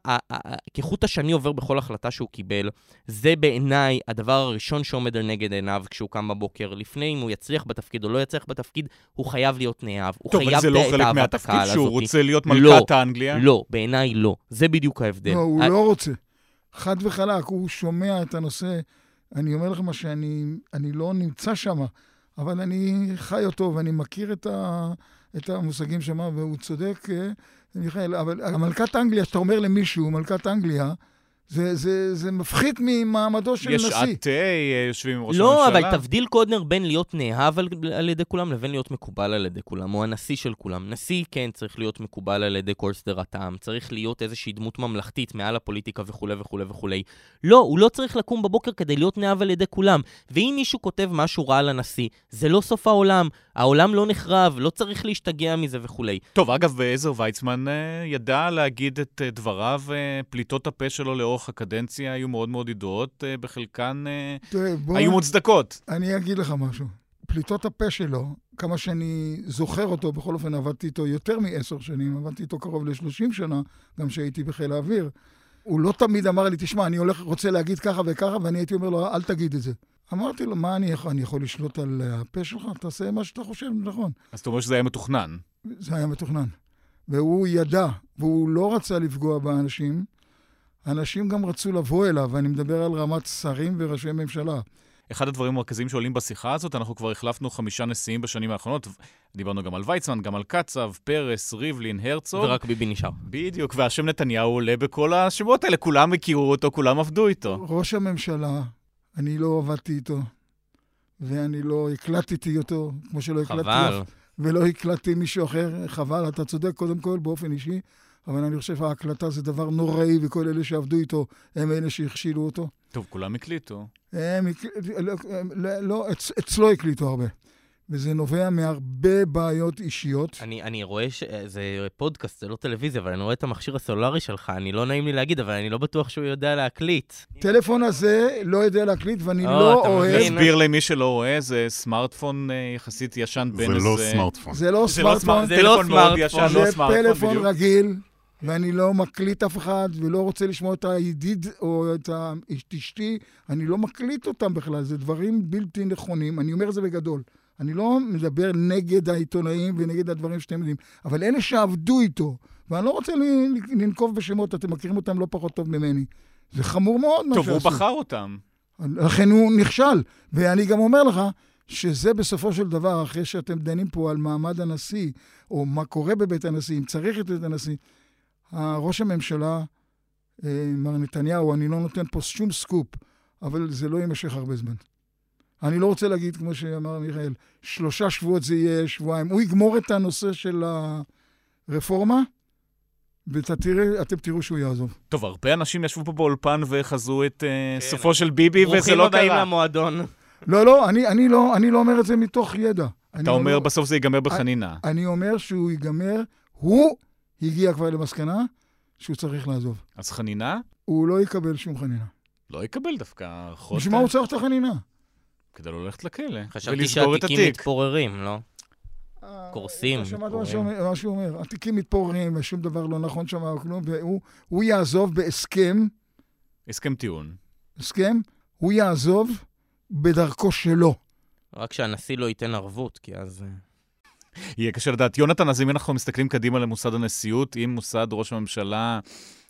[SPEAKER 4] כחוט השני עובר בכל החלטה שהוא קיבל. זה בעיניי הדבר הראשון שעומד על נגד עיניו כשהוא קם בבוקר. לפני אם הוא יצליח בתפקיד או לא יצליח בתפקיד, הוא חייב להיות נאהב. הוא
[SPEAKER 2] טוב,
[SPEAKER 4] חייב
[SPEAKER 2] אבל זה לא חלק מהתפקיד שהוא רוצה להיות מלכת לא, האנגליה?
[SPEAKER 4] לא, בעיניי לא. זה בדיוק ההבדל.
[SPEAKER 5] לא, הוא לא רוצה. חד וחלק, הוא שומע את הנושא. אני אומר לך מה שאני לא נמצא שם, אבל אני חי אותו ואני מכיר את, ה, את המושגים שם, והוא צודק, אה, מיכאל. אבל מלכת אנגליה, שאתה אומר למישהו, מלכת אנגליה, זה, זה, זה מפחית ממעמדו של
[SPEAKER 2] יש
[SPEAKER 5] נשיא.
[SPEAKER 2] יש עתה יושבים עם ראש
[SPEAKER 4] לא,
[SPEAKER 2] הממשלה.
[SPEAKER 4] לא, אבל תבדיל קודנר בין להיות נאהב על, על ידי כולם לבין להיות מקובל על ידי כולם, או הנשיא של כולם. נשיא, כן, צריך להיות מקובל על ידי כל שדרתם, צריך להיות איזושהי דמות ממלכתית מעל הפוליטיקה וכולי וכולי וכולי. לא, הוא לא צריך לקום בבוקר כדי להיות נאהב על ידי כולם. ואם מישהו כותב משהו רע על הנשיא, זה לא סוף העולם. העולם לא נחרב, לא צריך להשתגע מזה וכולי.
[SPEAKER 2] טוב, אגב, עזר ויצמן אה, ידע להגיד את אה, דבריו, אה, פליטות הפה שלו לאורך הקדנציה היו מאוד מאוד ידועות, בחלקן בוא, היו מוצדקות.
[SPEAKER 5] אני אגיד לך משהו. פליטות הפה שלו, כמה שאני זוכר אותו, בכל אופן עבדתי איתו יותר מעשר שנים, עבדתי איתו קרוב ל-30 שנה, גם כשהייתי בחיל האוויר. הוא לא תמיד אמר לי, תשמע, אני הולך, רוצה להגיד ככה וככה, ואני הייתי אומר לו, אל תגיד את זה. אמרתי לו, מה אני יכול, אני יכול לשלוט על הפה שלך? תעשה מה שאתה חושב נכון.
[SPEAKER 2] אז אתה אומר שזה היה מתוכנן.
[SPEAKER 5] זה היה מתוכנן. והוא ידע, והוא לא רצה לפגוע באנשים. אנשים גם רצו לבוא אליו, ואני מדבר על רמת שרים וראשי ממשלה.
[SPEAKER 2] אחד הדברים המרכזיים שעולים בשיחה הזאת, אנחנו כבר החלפנו חמישה נשיאים בשנים האחרונות. דיברנו גם על ויצמן, גם על קצב, פרס, ריבלין, הרצוג.
[SPEAKER 4] ורק ביבי נשאר.
[SPEAKER 2] בדיוק, והשם נתניהו עולה בכל השמות האלה. כולם הכירו אותו, כולם עבדו איתו.
[SPEAKER 5] ראש הממשלה אני לא עבדתי איתו, ואני לא הקלטתי אותו, כמו שלא הקלטתי
[SPEAKER 4] חבל.
[SPEAKER 5] ולא הקלטתי מישהו אחר. חבל, אתה צודק קודם כל, באופן אישי, אבל אני חושב שההקלטה זה דבר נוראי, וכל אלה שעבדו איתו הם אלה שהכשילו אותו.
[SPEAKER 2] טוב, כולם הקליטו.
[SPEAKER 5] הם, לא, לא, לא אצלו הקליטו הרבה. וזה נובע מהרבה בעיות אישיות.
[SPEAKER 4] אני, אני רואה שזה פודקאסט, זה לא טלוויזיה, אבל אני רואה את המכשיר הסלולרי שלך, אני לא נעים לי להגיד, אבל אני לא בטוח שהוא יודע להקליט.
[SPEAKER 5] טלפון הזה לא יודע להקליט, ואני או, לא אוהב...
[SPEAKER 2] נסביר למי שלא רואה, זה סמארטפון אה, יחסית ישן בין
[SPEAKER 1] איזה... זה לא סמארטפון.
[SPEAKER 5] זה לא סמארטפון.
[SPEAKER 2] זה לא סמארטפון.
[SPEAKER 5] זה פלאפון רגיל. ואני לא מקליט אף אחד, ולא רוצה לשמוע את הידיד או את אשתי, אני לא מקליט אותם בכלל, זה דברים בלתי נכונים, אני אומר את זה בגדול. אני לא מדבר נגד העיתונאים ונגד הדברים שאתם יודעים, אבל אלה שעבדו איתו, ואני לא רוצה לנקוב בשמות, אתם מכירים אותם לא פחות טוב ממני. זה חמור מאוד מה
[SPEAKER 2] שעשו. טוב, הוא בחר אותם.
[SPEAKER 5] לכן הוא נכשל. ואני גם אומר לך, שזה בסופו של דבר, אחרי שאתם דנים פה על מעמד הנשיא, או מה קורה בבית הנשיא, אם צריך את בית הנשיא, ראש הממשלה, אה, מר נתניהו, אני לא נותן פה שום סקופ, אבל זה לא יימשך הרבה זמן. אני לא רוצה להגיד, כמו שאמר מיכאל, שלושה שבועות זה יהיה שבועיים. הוא יגמור את הנושא של הרפורמה, ואתם תראו שהוא יעזוב.
[SPEAKER 2] טוב, הרבה אנשים ישבו פה באולפן וחזו את uh, כן. סופו של ביבי, וזה לא קרה.
[SPEAKER 4] ברוכים הבאים למועדון.
[SPEAKER 5] לא, לא, אני, אני לא, אני לא אומר את זה מתוך ידע.
[SPEAKER 2] אתה אומר לא, בסוף זה ייגמר בחנינה.
[SPEAKER 5] אני, אני אומר שהוא ייגמר, הוא הגיע כבר למסקנה שהוא צריך לעזוב.
[SPEAKER 2] אז חנינה?
[SPEAKER 5] הוא לא יקבל שום חנינה.
[SPEAKER 2] לא יקבל דווקא.
[SPEAKER 5] בשביל מה הוא צריך את החנינה?
[SPEAKER 2] כדי לא ללכת לכלא,
[SPEAKER 4] חשבתי שהתיקים
[SPEAKER 2] התיק.
[SPEAKER 4] מתפוררים, לא? קורסים,
[SPEAKER 5] אתה שמעת מה. שהוא אומר- התיקים מתפוררים ושום דבר לא נכון שם כלום, והוא הוא יעזוב בהסכם,
[SPEAKER 2] הסכם טיעון.
[SPEAKER 5] הסכם, הוא יעזוב בדרכו שלו.
[SPEAKER 4] רק שהנשיא לא ייתן ערבות, כי אז...
[SPEAKER 2] יהיה קשה לדעת. יונתן, אז אם אנחנו מסתכלים קדימה למוסד הנשיאות, אם מוסד ראש הממשלה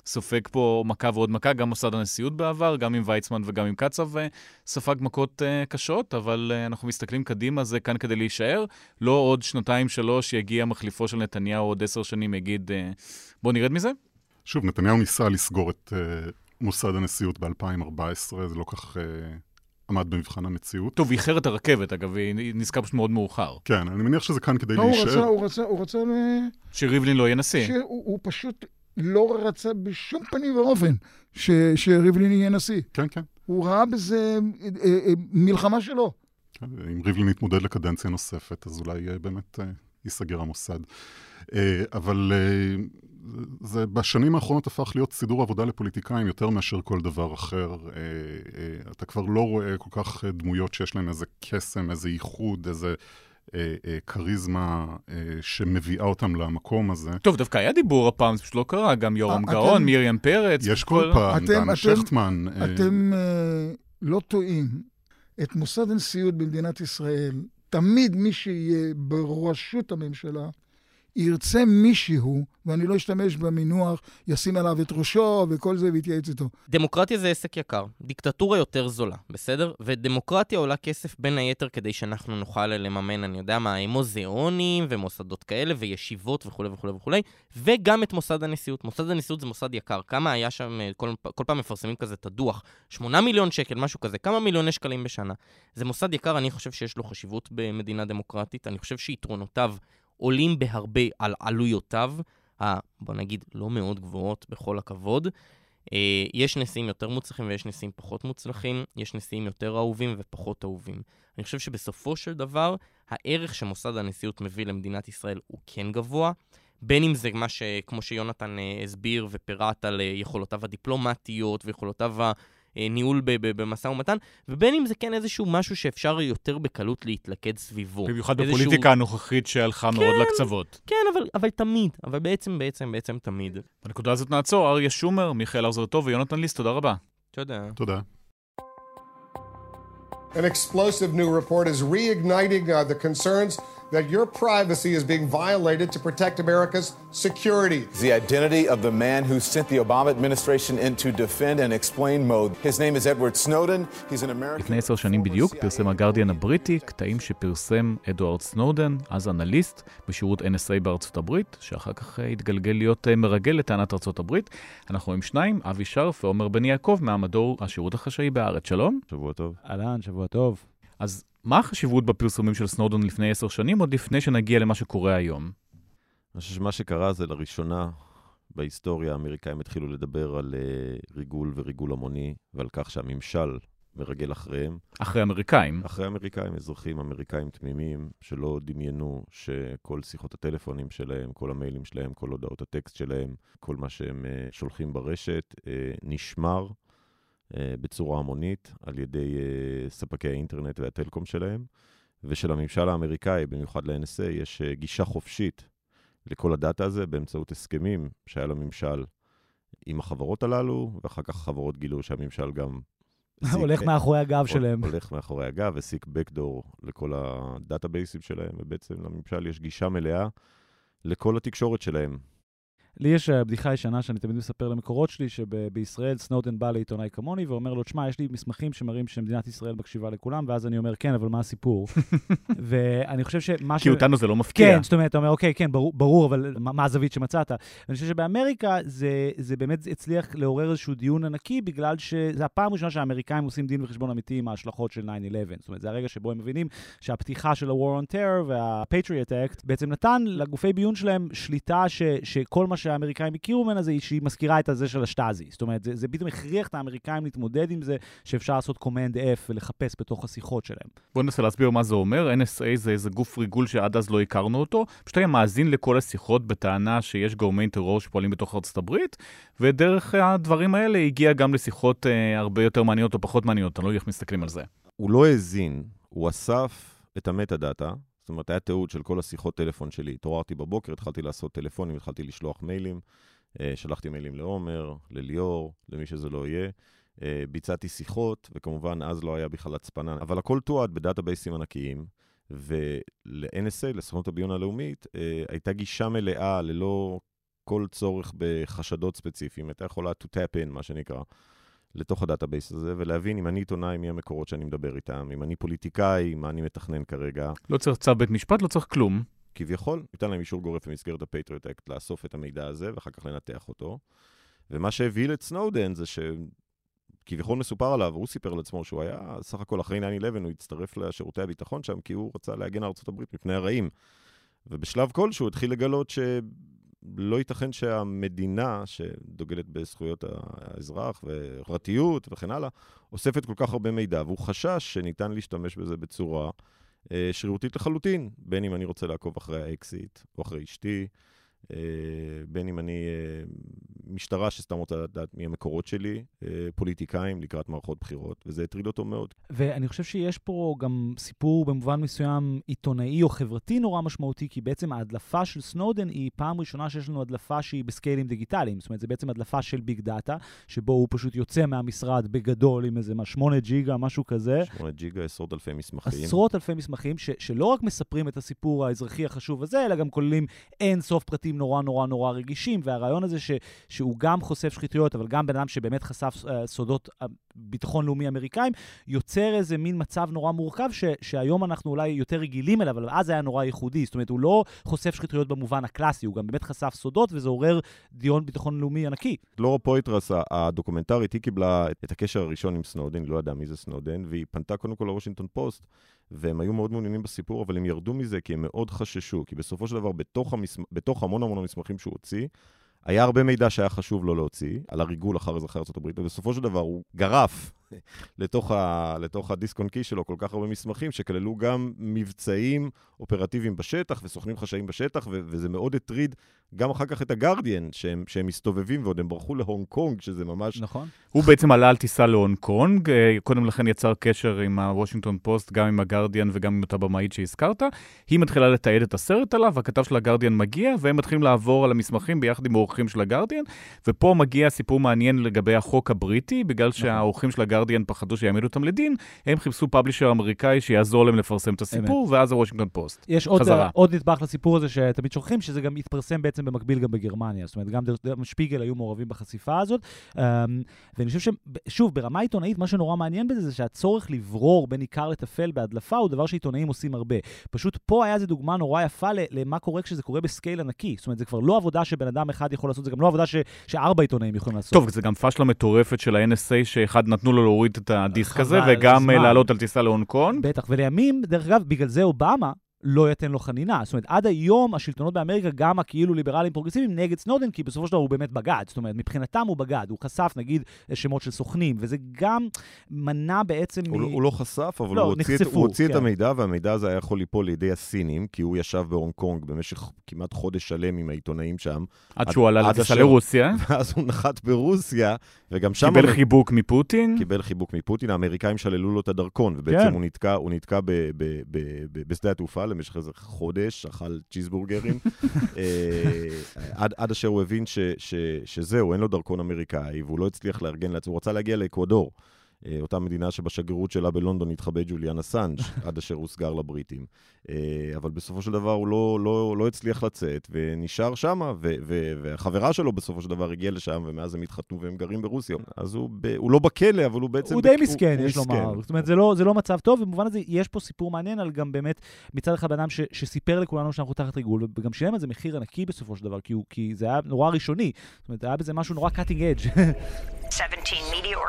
[SPEAKER 2] סופג פה מכה ועוד מכה, גם מוסד הנשיאות בעבר, גם עם ויצמן וגם עם קצב אה, ספג מכות אה, קשות, אבל אה, אנחנו מסתכלים קדימה, זה כאן כדי להישאר. לא עוד שנתיים, שלוש, יגיע מחליפו של נתניהו, עוד עשר שנים יגיד, אה, בוא נרד מזה?
[SPEAKER 1] שוב, נתניהו ניסה לסגור את uh, מוסד הנשיאות ב-2014, זה לא כך uh, עמד במבחן המציאות.
[SPEAKER 2] טוב, איחר את הרכבת, אגב, היא נזכר פשוט מאוד מאוחר.
[SPEAKER 1] כן, אני מניח שזה כאן כדי
[SPEAKER 5] לא, הוא רצה,
[SPEAKER 1] להישאר.
[SPEAKER 5] הוא רצה, הוא רצה,
[SPEAKER 2] שריבלין לא יהיה נשיא.
[SPEAKER 5] שהוא הוא פשוט לא רצה בשום פנים ואופן ש- שריבלין יהיה נשיא.
[SPEAKER 1] כן, כן.
[SPEAKER 5] הוא ראה בזה אה, אה, אה, מלחמה שלו.
[SPEAKER 1] כן, אם ריבלין יתמודד לקדנציה נוספת, אז אולי באמת ייסגר המוסד. אבל זה בשנים האחרונות הפך להיות סידור עבודה לפוליטיקאים יותר מאשר כל דבר אחר. אה, אה, אתה כבר לא רואה כל כך דמויות שיש להן איזה קסם, איזה ייחוד, איזה אה, כריזמה אה, שמביאה אותם למקום הזה.
[SPEAKER 2] טוב, דווקא היה דיבור הפעם, זה פשוט לא קרה, גם יורם גאון, מרים פרץ.
[SPEAKER 1] יש
[SPEAKER 2] כל-
[SPEAKER 1] פעם,
[SPEAKER 5] אתם-
[SPEAKER 1] דן שכטמן.
[SPEAKER 5] אתם לא טועים. את מוסד הנשיאות במדינת ישראל, תמיד מי שיהיה בראשות הממשלה, ירצה מישהו, ואני לא אשתמש במינוח, ישים עליו את ראשו וכל זה ויתייעץ איתו.
[SPEAKER 4] דמוקרטיה זה עסק יקר, דיקטטורה יותר זולה, בסדר? ודמוקרטיה עולה כסף בין היתר כדי שאנחנו נוכל לממן, אני יודע מה, מוזיאונים ומוסדות כאלה וישיבות וכולי וכולי וכולי, וגם את מוסד הנשיאות. מוסד הנשיאות זה מוסד יקר. כמה היה שם, אה, כל, כל פעם מפרסמים כזה את הדוח, 8 מיליון שקל, משהו כזה, כמה מיליוני שקלים בשנה. זה מוסד יקר, אני חושב שיש לו חשיבות במדינה דמוקרטית, אני חושב שיתרונותיו עולים בהרבה על עלויותיו, ה, בוא נגיד, לא מאוד גבוהות בכל הכבוד. אה, יש נשיאים יותר מוצלחים ויש נשיאים פחות מוצלחים, יש נשיאים יותר אהובים ופחות אהובים. אני חושב שבסופו של דבר, הערך שמוסד הנשיאות מביא למדינת ישראל הוא כן גבוה, בין אם זה מה ש... כמו שיונתן אה, הסביר ופירט על אה, יכולותיו הדיפלומטיות ויכולותיו הניהול ב- ב- במשא ומתן, ובין אם זה כן איזשהו משהו שאפשר יותר בקלות להתלכד סביבו.
[SPEAKER 2] במיוחד
[SPEAKER 4] איזשהו-
[SPEAKER 2] בפוליטיקה הנוכחית שהלכה מאוד לקצוות.
[SPEAKER 4] כן, אבל, אבל תמיד, אבל בעצם, בעצם, בעצם תמיד.
[SPEAKER 2] בנקודה הזאת נעצור, אריה שומר, מיכאל ארזר טוב ויונתן ליס, תודה רבה.
[SPEAKER 4] יודע.
[SPEAKER 1] תודה.
[SPEAKER 6] An explosive new report is reigniting uh, the concerns that your privacy is being violated to protect America's security.
[SPEAKER 7] The identity of the man who sent the Obama administration into defend and explain mode. His name is Edward Snowden. He's an American.
[SPEAKER 2] לפני עשר שנים בדיוק פרסם הגרדיאן הבריטי קטעים שפרסם אדוארד סנודן, אז אנליסט בשירות NSA בארצות הברית, שאחר כך אה, התגלגל להיות אה, מרגל לטענת ארצות הברית. אנחנו עם שניים, אבי שרף ועומר בן יעקב מהמדור השירות החשאי בארץ. שלום.
[SPEAKER 8] שבוע טוב.
[SPEAKER 9] אהלן, שבוע טוב.
[SPEAKER 2] אז מה החשיבות בפרסומים של סנודן לפני עשר שנים, עוד לפני שנגיע למה שקורה היום?
[SPEAKER 8] אני חושב שמה שקרה זה לראשונה בהיסטוריה האמריקאים התחילו לדבר על uh, ריגול וריגול המוני, ועל כך שהממשל מרגל אחריהם.
[SPEAKER 2] אחרי אמריקאים.
[SPEAKER 8] אחרי האמריקאים, אזרחים אמריקאים תמימים, שלא דמיינו שכל שיחות הטלפונים שלהם, כל המיילים שלהם, כל הודעות הטקסט שלהם, כל מה שהם uh, שולחים ברשת, uh, נשמר בצורה המונית על ידי uh, ספקי האינטרנט והטלקום שלהם, ושל הממשל האמריקאי, במיוחד ל-NSA, יש uh, גישה חופשית לכל הדאטה הזה באמצעות הסכמים שהיה לממשל עם החברות הללו, ואחר כך החברות גילו שהממשל גם...
[SPEAKER 9] הולך מאחורי הגב שלהם.
[SPEAKER 8] הולך מאחורי הגב, הסיק בקדור לכל הדאטאבייסים שלהם, ובעצם לממשל יש גישה מלאה לכל התקשורת שלהם.
[SPEAKER 9] לי יש אה, בדיחה ישנה שאני תמיד מספר למקורות שלי, שבישראל סנודן בא לעיתונאי כמוני ואומר לו, תשמע, יש לי מסמכים שמראים שמדינת ישראל מקשיבה לכולם, ואז אני אומר, כן, אבל מה הסיפור? ואני חושב שמה ש...
[SPEAKER 2] כי אותנו זה לא מפתיע.
[SPEAKER 9] כן, זאת אומרת, אתה אומר, אוקיי, כן, ברור, ברור אבל מה, מה הזווית שמצאת? אני חושב שבאמריקה זה, זה באמת הצליח לעורר איזשהו דיון ענקי, בגלל שזו הפעם הראשונה שהאמריקאים עושים דין וחשבון אמיתי עם ההשלכות של 9-11. זאת אומרת, זה הרגע שבו הם מבינים שהפתיחה של ה-War on Terror וה-Patriot Act בעצם נתן לגופי ביון שלהם שליטה ש, שכל מה שהאמריקאים הכירו ממנה זה שהיא מזכירה את הזה של השטאזי. זאת אומרת, זה, זה פתאום הכריח את האמריקאים להתמודד עם זה, שאפשר לעשות Command F ולחפש בתוך השיחות שלהם.
[SPEAKER 2] בואו ננסה להסביר מה זה אומר. NSA זה איזה גוף ריגול שעד אז לא הכרנו אותו. פשוט היה מאזין לכל השיחות בטענה שיש גורמי טרור שפועלים בתוך ארצות הברית, ודרך הדברים האלה הגיע גם לשיחות אה, הרבה יותר מעניינות או פחות מעניינות, אני לא יודע איך מסתכלים על זה.
[SPEAKER 8] הוא לא האזין, הוא אסף את ה metadata, זאת אומרת, היה תיעוד של כל השיחות טלפון שלי. התעוררתי בבוקר, התחלתי לעשות טלפונים, התחלתי לשלוח מיילים. אה, שלחתי מיילים לעומר, לליאור, למי שזה לא יהיה. אה, ביצעתי שיחות, וכמובן אז לא היה בכלל הצפנה, אבל הכל תועד בדאטאבייסים ענקיים, ול-NSA, לסוכנות הביון הלאומית, אה, הייתה גישה מלאה ללא כל צורך בחשדות ספציפיים. הייתה יכולה to tap in, מה שנקרא, לתוך ה database הזה, ולהבין אם אני עיתונאי, מי המקורות שאני מדבר איתם, אם אני פוליטיקאי, מה אני מתכנן כרגע.
[SPEAKER 2] לא צריך צו בית משפט, לא צריך כלום.
[SPEAKER 8] כביכול, ניתן להם אישור גורף במסגרת הפטריוט אקט לאסוף את המידע הזה ואחר כך לנתח אותו. ומה שהביא את סנודן זה שכביכול מסופר עליו, הוא סיפר לעצמו שהוא היה סך הכל אחרי 9-11, הוא הצטרף לשירותי הביטחון שם כי הוא רצה להגן על ארה"ב מפני הרעים. ובשלב כלשהו התחיל לגלות שלא ייתכן שהמדינה, שדוגלת בזכויות האזרח ופרטיות וכן הלאה, אוספת כל כך הרבה מידע, והוא חשש שניתן להשתמש בזה בצורה אה, שרירותית לחלוטין, בין אם אני רוצה לעקוב אחרי האקסית או אחרי אשתי, בין אם אני אה, משטרה שסתם רוצה לדעת מי המקורות שלי, פוליטיקאים לקראת מערכות בחירות, וזה הטריד אותו מאוד.
[SPEAKER 9] ואני חושב שיש פה גם סיפור במובן מסוים עיתונאי או חברתי נורא משמעותי, כי בעצם ההדלפה של סנודן היא פעם ראשונה שיש לנו הדלפה שהיא בסקיילים דיגיטליים. זאת אומרת, זה בעצם הדלפה של big data, שבו הוא פשוט יוצא מהמשרד בגדול עם איזה 8 ג'יגה, משהו כזה.
[SPEAKER 8] 8 ג'יגה, עשרות אלפי מסמכים.
[SPEAKER 9] עשרות אלפי מסמכים, ש- שלא רק מספרים את הסיפור האזרחי החשוב הזה, אלא גם כוללים אין סוף פרטים נורא נורא נורא רגישים, והרעיון הזה ש- שהוא גם חושף שחיתויות, אבל גם בן אדם שבאמת חשף uh, סודות uh, ביטחון לאומי אמריקאים, יוצר איזה מין מצב נורא מורכב, ש- שהיום אנחנו אולי יותר רגילים אליו, אבל אז היה נורא ייחודי. זאת אומרת, הוא לא חושף שחיתויות במובן הקלאסי, הוא גם באמת חשף סודות, וזה עורר דיון ביטחון לאומי ענקי.
[SPEAKER 8] לורה פויטרס, הדוקומנטרית, היא קיבלה את הקשר הראשון עם סנודן, לא ידעה מי זה סנודן, והיא פנתה קודם כל לוושינגטון פוסט, והם היו מאוד מעוניינים בסיפור, אבל הם ירדו מזה כי הם מאוד חששו, כי בסופו של דבר, בתוך, המסמ... בתוך המון המון המסמכים שהוא הוציא, היה הרבה מידע שהיה חשוב לו להוציא, על הריגול אחר אזרחי ארה"ב, ובסופו של דבר הוא גרף לתוך, ה, לתוך ה disk on key שלו כל כך הרבה מסמכים, שכללו גם מבצעים אופרטיביים בשטח וסוכנים חשאיים בשטח, ו- וזה מאוד הטריד גם אחר כך את הגרדיאן, שהם, שהם מסתובבים ועוד הם ברחו להונג קונג, שזה ממש...
[SPEAKER 9] נכון.
[SPEAKER 2] הוא בעצם עלה על טיסה להונג קונג, אה, קודם לכן יצר קשר עם הוושינגטון פוסט, גם עם הגרדיאן וגם עם אותה במאית שהזכרת. היא מתחילה לתעד את הסרט עליו, הכתב של הגרדיאן מגיע, והם מתחילים לעבור על המסמכים ביחד עם העורכים של הגרדיאן, ופה מגיע סיפור מעניין לגבי החוק הבריטי, בגלל
[SPEAKER 9] נכון.
[SPEAKER 2] שהעורכים של הגרדיאן פחדו שיעמידו אותם לדין, הם חיפשו פאבלישר אמריקאי שיעזור להם לפרסם את הסיפור, ואז הוושינגטון פוסט.
[SPEAKER 9] יש עוד,
[SPEAKER 2] חזרה.
[SPEAKER 9] עוד נדבך לסיפור הזה שתמיד שוכחים, שזה גם התפרסם בעצם במקביל גם בגרמניה. זאת אומרת, גם גם שפיגל היו מעורבים בחשיפה הזאת. אמ, ואני חושב ששוב, ברמה עיתונאית, מה שנורא מעניין בזה זה שהצורך לברור בין עיקר לטפל בהדלפה הוא דבר שעיתונאים עושים הרבה. פשוט פה היה איזו דוגמה נורא יפה למה קורה כשזה קורה בסקייל ענקי. זאת אומרת, זה כבר לא עבודה שבן אדם אחד יכול לעשות, זה גם לא עבודה ש- שארבע עיתונאים יכולים לעשות.
[SPEAKER 2] טוב, זה גם פשלה מטורפת של ה-NSA, שאחד נתנו לו להוריד את הדיסק הזה, וגם. אה, לעלות על טיסה להונג קונג.
[SPEAKER 9] בטח, ולימים, דרך אגב, בגלל זה אובמה לא ייתן לו חנינה. זאת אומרת, עד היום השלטונות באמריקה, גם הכאילו ליברלים פרוגרסיביים, נגד סנודן, כי בסופו של דבר הוא באמת בגד. זאת אומרת, מבחינתם הוא בגד. הוא חשף, נגיד, שמות של סוכנים, וזה גם מנע בעצם...
[SPEAKER 8] הוא,
[SPEAKER 9] מ-
[SPEAKER 8] לא, הוא לא חשף, אבל
[SPEAKER 9] לא,
[SPEAKER 8] הוא הוציא,
[SPEAKER 9] נחשפו,
[SPEAKER 8] הוא הוציא
[SPEAKER 9] כן.
[SPEAKER 8] את המידע, והמידע הזה היה יכול ליפול לידי הסינים, כי הוא ישב בהונג קונג במשך כמעט חודש שלם עם העיתונאים שם,
[SPEAKER 2] עד שהוא עלה לטיסה לרוסיה,
[SPEAKER 8] ואז הוא נחת ברוסיה, וגם שם...
[SPEAKER 2] קיבל
[SPEAKER 8] המ-
[SPEAKER 2] חיבוק מפוטין.
[SPEAKER 8] קיבל חיבוק מפוטין, האמריקאים שללו לו את הדרכון, ובעצם
[SPEAKER 9] כן.
[SPEAKER 8] הוא נתקע, הוא נתקע ב, ב, ב, ב, בשדה התעופה למשך איזה חודש, אכל צ'יזבורגרים, אה, עד, עד אשר הוא הבין ש, ש, שזהו, אין לו דרכון אמריקאי, והוא לא הצליח לארגן לעצמו, הוא רצה להגיע לאקוודור. אה, אותה מדינה שבשגרירות שלה בלונדון התחבא ג'וליאן אסנג' עד אשר הוסגר לבריטים. אה, אבל בסופו של דבר הוא לא, לא, לא הצליח לצאת, ונשאר שם, והחברה שלו בסופו של דבר הגיעה לשם, ומאז הם התחתנו והם גרים ברוסיה. אז הוא, ב- הוא לא בכלא, אבל הוא בעצם...
[SPEAKER 9] הוא
[SPEAKER 8] בק-
[SPEAKER 9] די מסכן,
[SPEAKER 8] הוא
[SPEAKER 9] יש
[SPEAKER 8] מסכן.
[SPEAKER 9] לומר. זאת אומרת, זה לא, זה לא מצב טוב, ובמובן הזה יש פה סיפור מעניין על גם באמת, מצד אחד בן אדם ש, שסיפר לכולנו שאנחנו תחת ריגול, וגם שילם על זה מחיר ענקי בסופו של דבר, כי, הוא, כי זה היה נורא ראשוני. זאת אומרת, היה בזה משהו נורא cutting edge.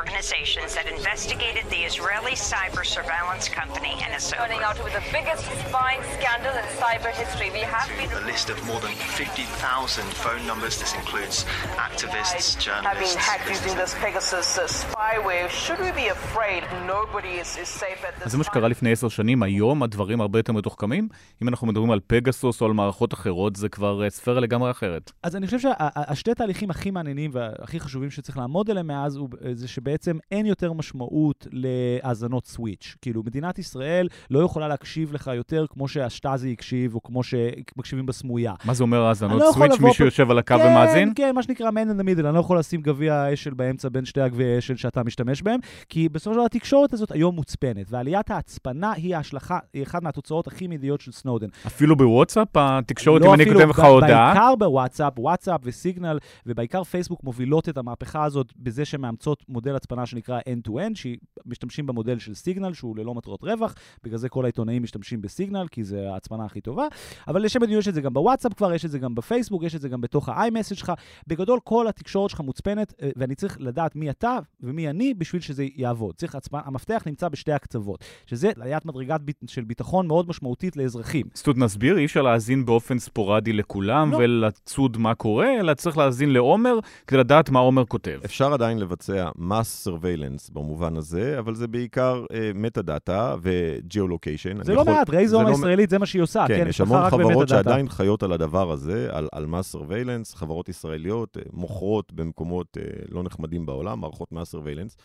[SPEAKER 10] 17 media organizations that investigated the Israeli cyber surveillance company and its
[SPEAKER 11] Turning out with the biggest spying scandal in cyber history. We have been
[SPEAKER 12] a list of more than 50,000 phone numbers. This includes activists,
[SPEAKER 11] have been
[SPEAKER 12] journalists.
[SPEAKER 11] hacked using this Pegasus uh, spyware. Should we be afraid? Nobody is, is safe at
[SPEAKER 2] אז
[SPEAKER 11] this
[SPEAKER 2] זה מה. שקרה לפני עשר שנים, היום הדברים הרבה יותר מתוחכמים. אם אנחנו מדברים על פגסוס או על מערכות אחרות, זה כבר אה, ספירה לגמרי אחרת.
[SPEAKER 9] אז אני חושב שהשתי תהליכים הכי מעניינים והכי חשובים שצריך לעמוד עליהם מאז, זה שבעצם בעצם אין יותר משמעות להאזנות סוויץ'. כאילו, מדינת ישראל לא יכולה להקשיב לך יותר כמו שהשטאזי הקשיב, או כמו שמקשיבים בסמויה.
[SPEAKER 2] מה זה אומר האזנות
[SPEAKER 9] לא
[SPEAKER 2] סוויץ'? מישהו. יושב על הקו
[SPEAKER 9] כן,
[SPEAKER 2] ומאזין?
[SPEAKER 9] כן, מה שנקרא man in the middle, אני לא יכול לשים גביע אשל באמצע בין שתי הגביעי אשל שאתה משתמש בהם, כי בסופו של דבר התקשורת הזאת היום מוצפנת, ועליית ההצפנה היא ההשלכה, היא אחת מהתוצאות הכי מיידיות של סנודן.
[SPEAKER 2] אפילו בוואטסאפ? התקשורת,
[SPEAKER 9] לא
[SPEAKER 2] אם אני כותב לך הודעה?
[SPEAKER 9] בעיקר בוואטסאפ, וואטסאפ וסיגנל, ובעיקר פייסבוק מובילות את המהפכה הזאת בזה שמאמצות מודל הצפנה שנקרא end-to-end, שמשתמשים במודל של סיגנל, שהוא ללא מטרות רווח, בגלל זה כל העיתונאים משתמשים בסיגנל, כי זה ההצפנה הכי טובה. אבל לשם הדיון יש את זה גם בוואטסאפ כבר, יש את זה גם בפייסבוק, יש את זה גם בתוך ה-iMessage שלך. בגדול, כל התקשורת שלך מוצפנת, אה, ואני צריך לדעת מי אתה ומי אני בשביל שזה יעבוד. צריך הצפנה, המפתח נמצא בשתי הקצוות, שזה עליית מדרגת ביט, של ביטחון מאוד משמעותית לאזרחים.
[SPEAKER 2] סטוד נסביר, אי אפשר להאזין באופן ספורדי לכולם
[SPEAKER 9] לא.
[SPEAKER 2] ולצוד מה קורה, אלא צריך להאזין לעומר כדי לדעת מה עומר כותב.
[SPEAKER 8] אפשר עדיין לבצע mass surveillance במובן הזה, אבל זה בעיקר מטה דאטה ו-geolocation.
[SPEAKER 9] זה לא
[SPEAKER 8] יכול...
[SPEAKER 9] מעט, רייזון
[SPEAKER 8] זה לא-
[SPEAKER 9] הישראלית, זה מה שהיא עושה,
[SPEAKER 8] כן,
[SPEAKER 9] כן,
[SPEAKER 8] יש המון חברות. שעדיין חיות על הדבר הזה, על, על mass surveillance, חברות ישראליות אה, מוכרות במקומות אה, לא נחמדים בעולם, מערכות mass surveillance.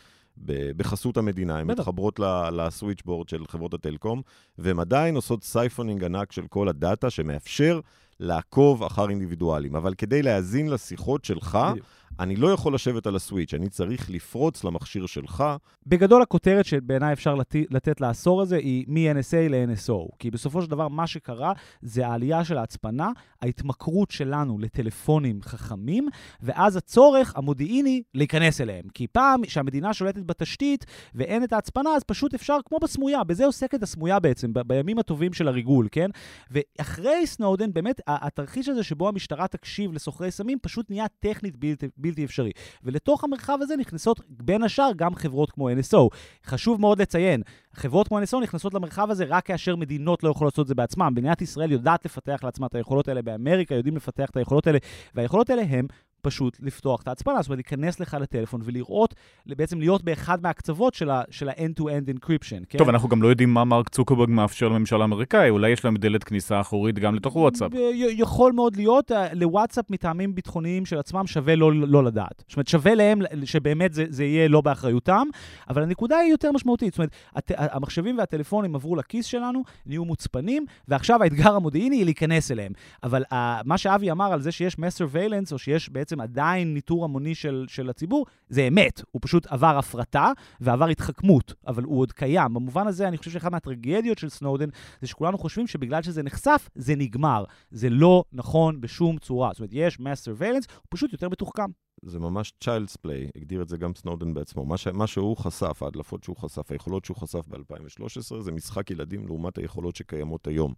[SPEAKER 8] בחסות המדינה, הן. מתחברות לסוויצ'בורד של חברות הטלקום, והן עדיין עושות siphoning ענק של כל ה data שמאפשר לעקוב אחר אינדיבידואלים. אבל כדי להאזין לשיחות שלך,
[SPEAKER 9] בדיוק.
[SPEAKER 8] אני לא יכול לשבת על הסוויץ', אני צריך לפרוץ למכשיר שלך.
[SPEAKER 9] בגדול הכותרת שבעיניי אפשר לת... לתת לעשור הזה היא מ-NSA ל-NSO. כי בסופו של דבר מה שקרה זה העלייה של ההצפנה, ההתמכרות שלנו לטלפונים חכמים, ואז הצורך המודיעיני להיכנס אליהם. כי פעם שהמדינה שולטת בתשתית ואין את ההצפנה, אז פשוט אפשר, כמו בסמויה, בזה עוסקת הסמויה בעצם, ב- בימים הטובים של הריגול, כן? ואחרי סנודן, באמת, התרחיש הזה שבו המשטרה תקשיב לסוחרי סמים פשוט נהיה טכנית בלתי, בלתי אפשרי. ולתוך המרחב הזה נכנסות בין השאר גם חברות כמו NSO. חשוב מאוד לציין, חברות כמו NSO נכנסות למרחב הזה רק כאשר מדינות לא יכולות לעשות את זה בעצמם. מדינת ישראל יודעת לפתח לעצמה את היכולות האלה, באמריקה יודעים לפתח את היכולות האלה, והיכולות האלה הם פשוט לפתוח את ההצפנה, זאת אומרת, להיכנס לך לטלפון ולראות, בעצם להיות באחד מהקצוות של ה- של ה-end-to-end encryption, כן?
[SPEAKER 2] טוב, אנחנו גם לא יודעים מה מרק צוקרברג מאפשר לממשל האמריקאי, אולי יש להם דלת כניסה אחורית גם לתוך וואטסאפ.
[SPEAKER 9] יכול מאוד להיות, אה, לוואטסאפ מטעמים ביטחוניים של עצמם שווה לא, לא לדעת. זאת אומרת, שווה להם שבאמת זה, זה יהיה לא באחריותם, אבל הנקודה היא יותר משמעותית. זאת אומרת, הט, המחשבים והטלפונים עברו לכיס שלנו, נהיו מוצפנים, ועכשיו האתגר המודיעיני היא להיכנס אליהם. אבל uh, מה שאבי אמר על זה שיש mass surveillance, או שיש בעצם עדיין ניטור המוני של, של הציבור, זה אמת. הוא פשוט עבר הפרטה ועבר התחכמות, אבל הוא עוד קיים. במובן הזה, אני חושב שאחת מהטרגדיות של סנודן זה שכולנו חושבים שבגלל שזה נחשף, זה נגמר. זה לא נכון בשום צורה. זאת אומרת, יש mass surveillance, הוא פשוט יותר מתוחכם.
[SPEAKER 8] זה ממש child's play, הגדיר את זה גם סנודן בעצמו. מה, ש... מה שהוא חשף, ההדלפות שהוא חשף, היכולות שהוא חשף ב-2013, זה משחק ילדים לעומת היכולות שקיימות היום.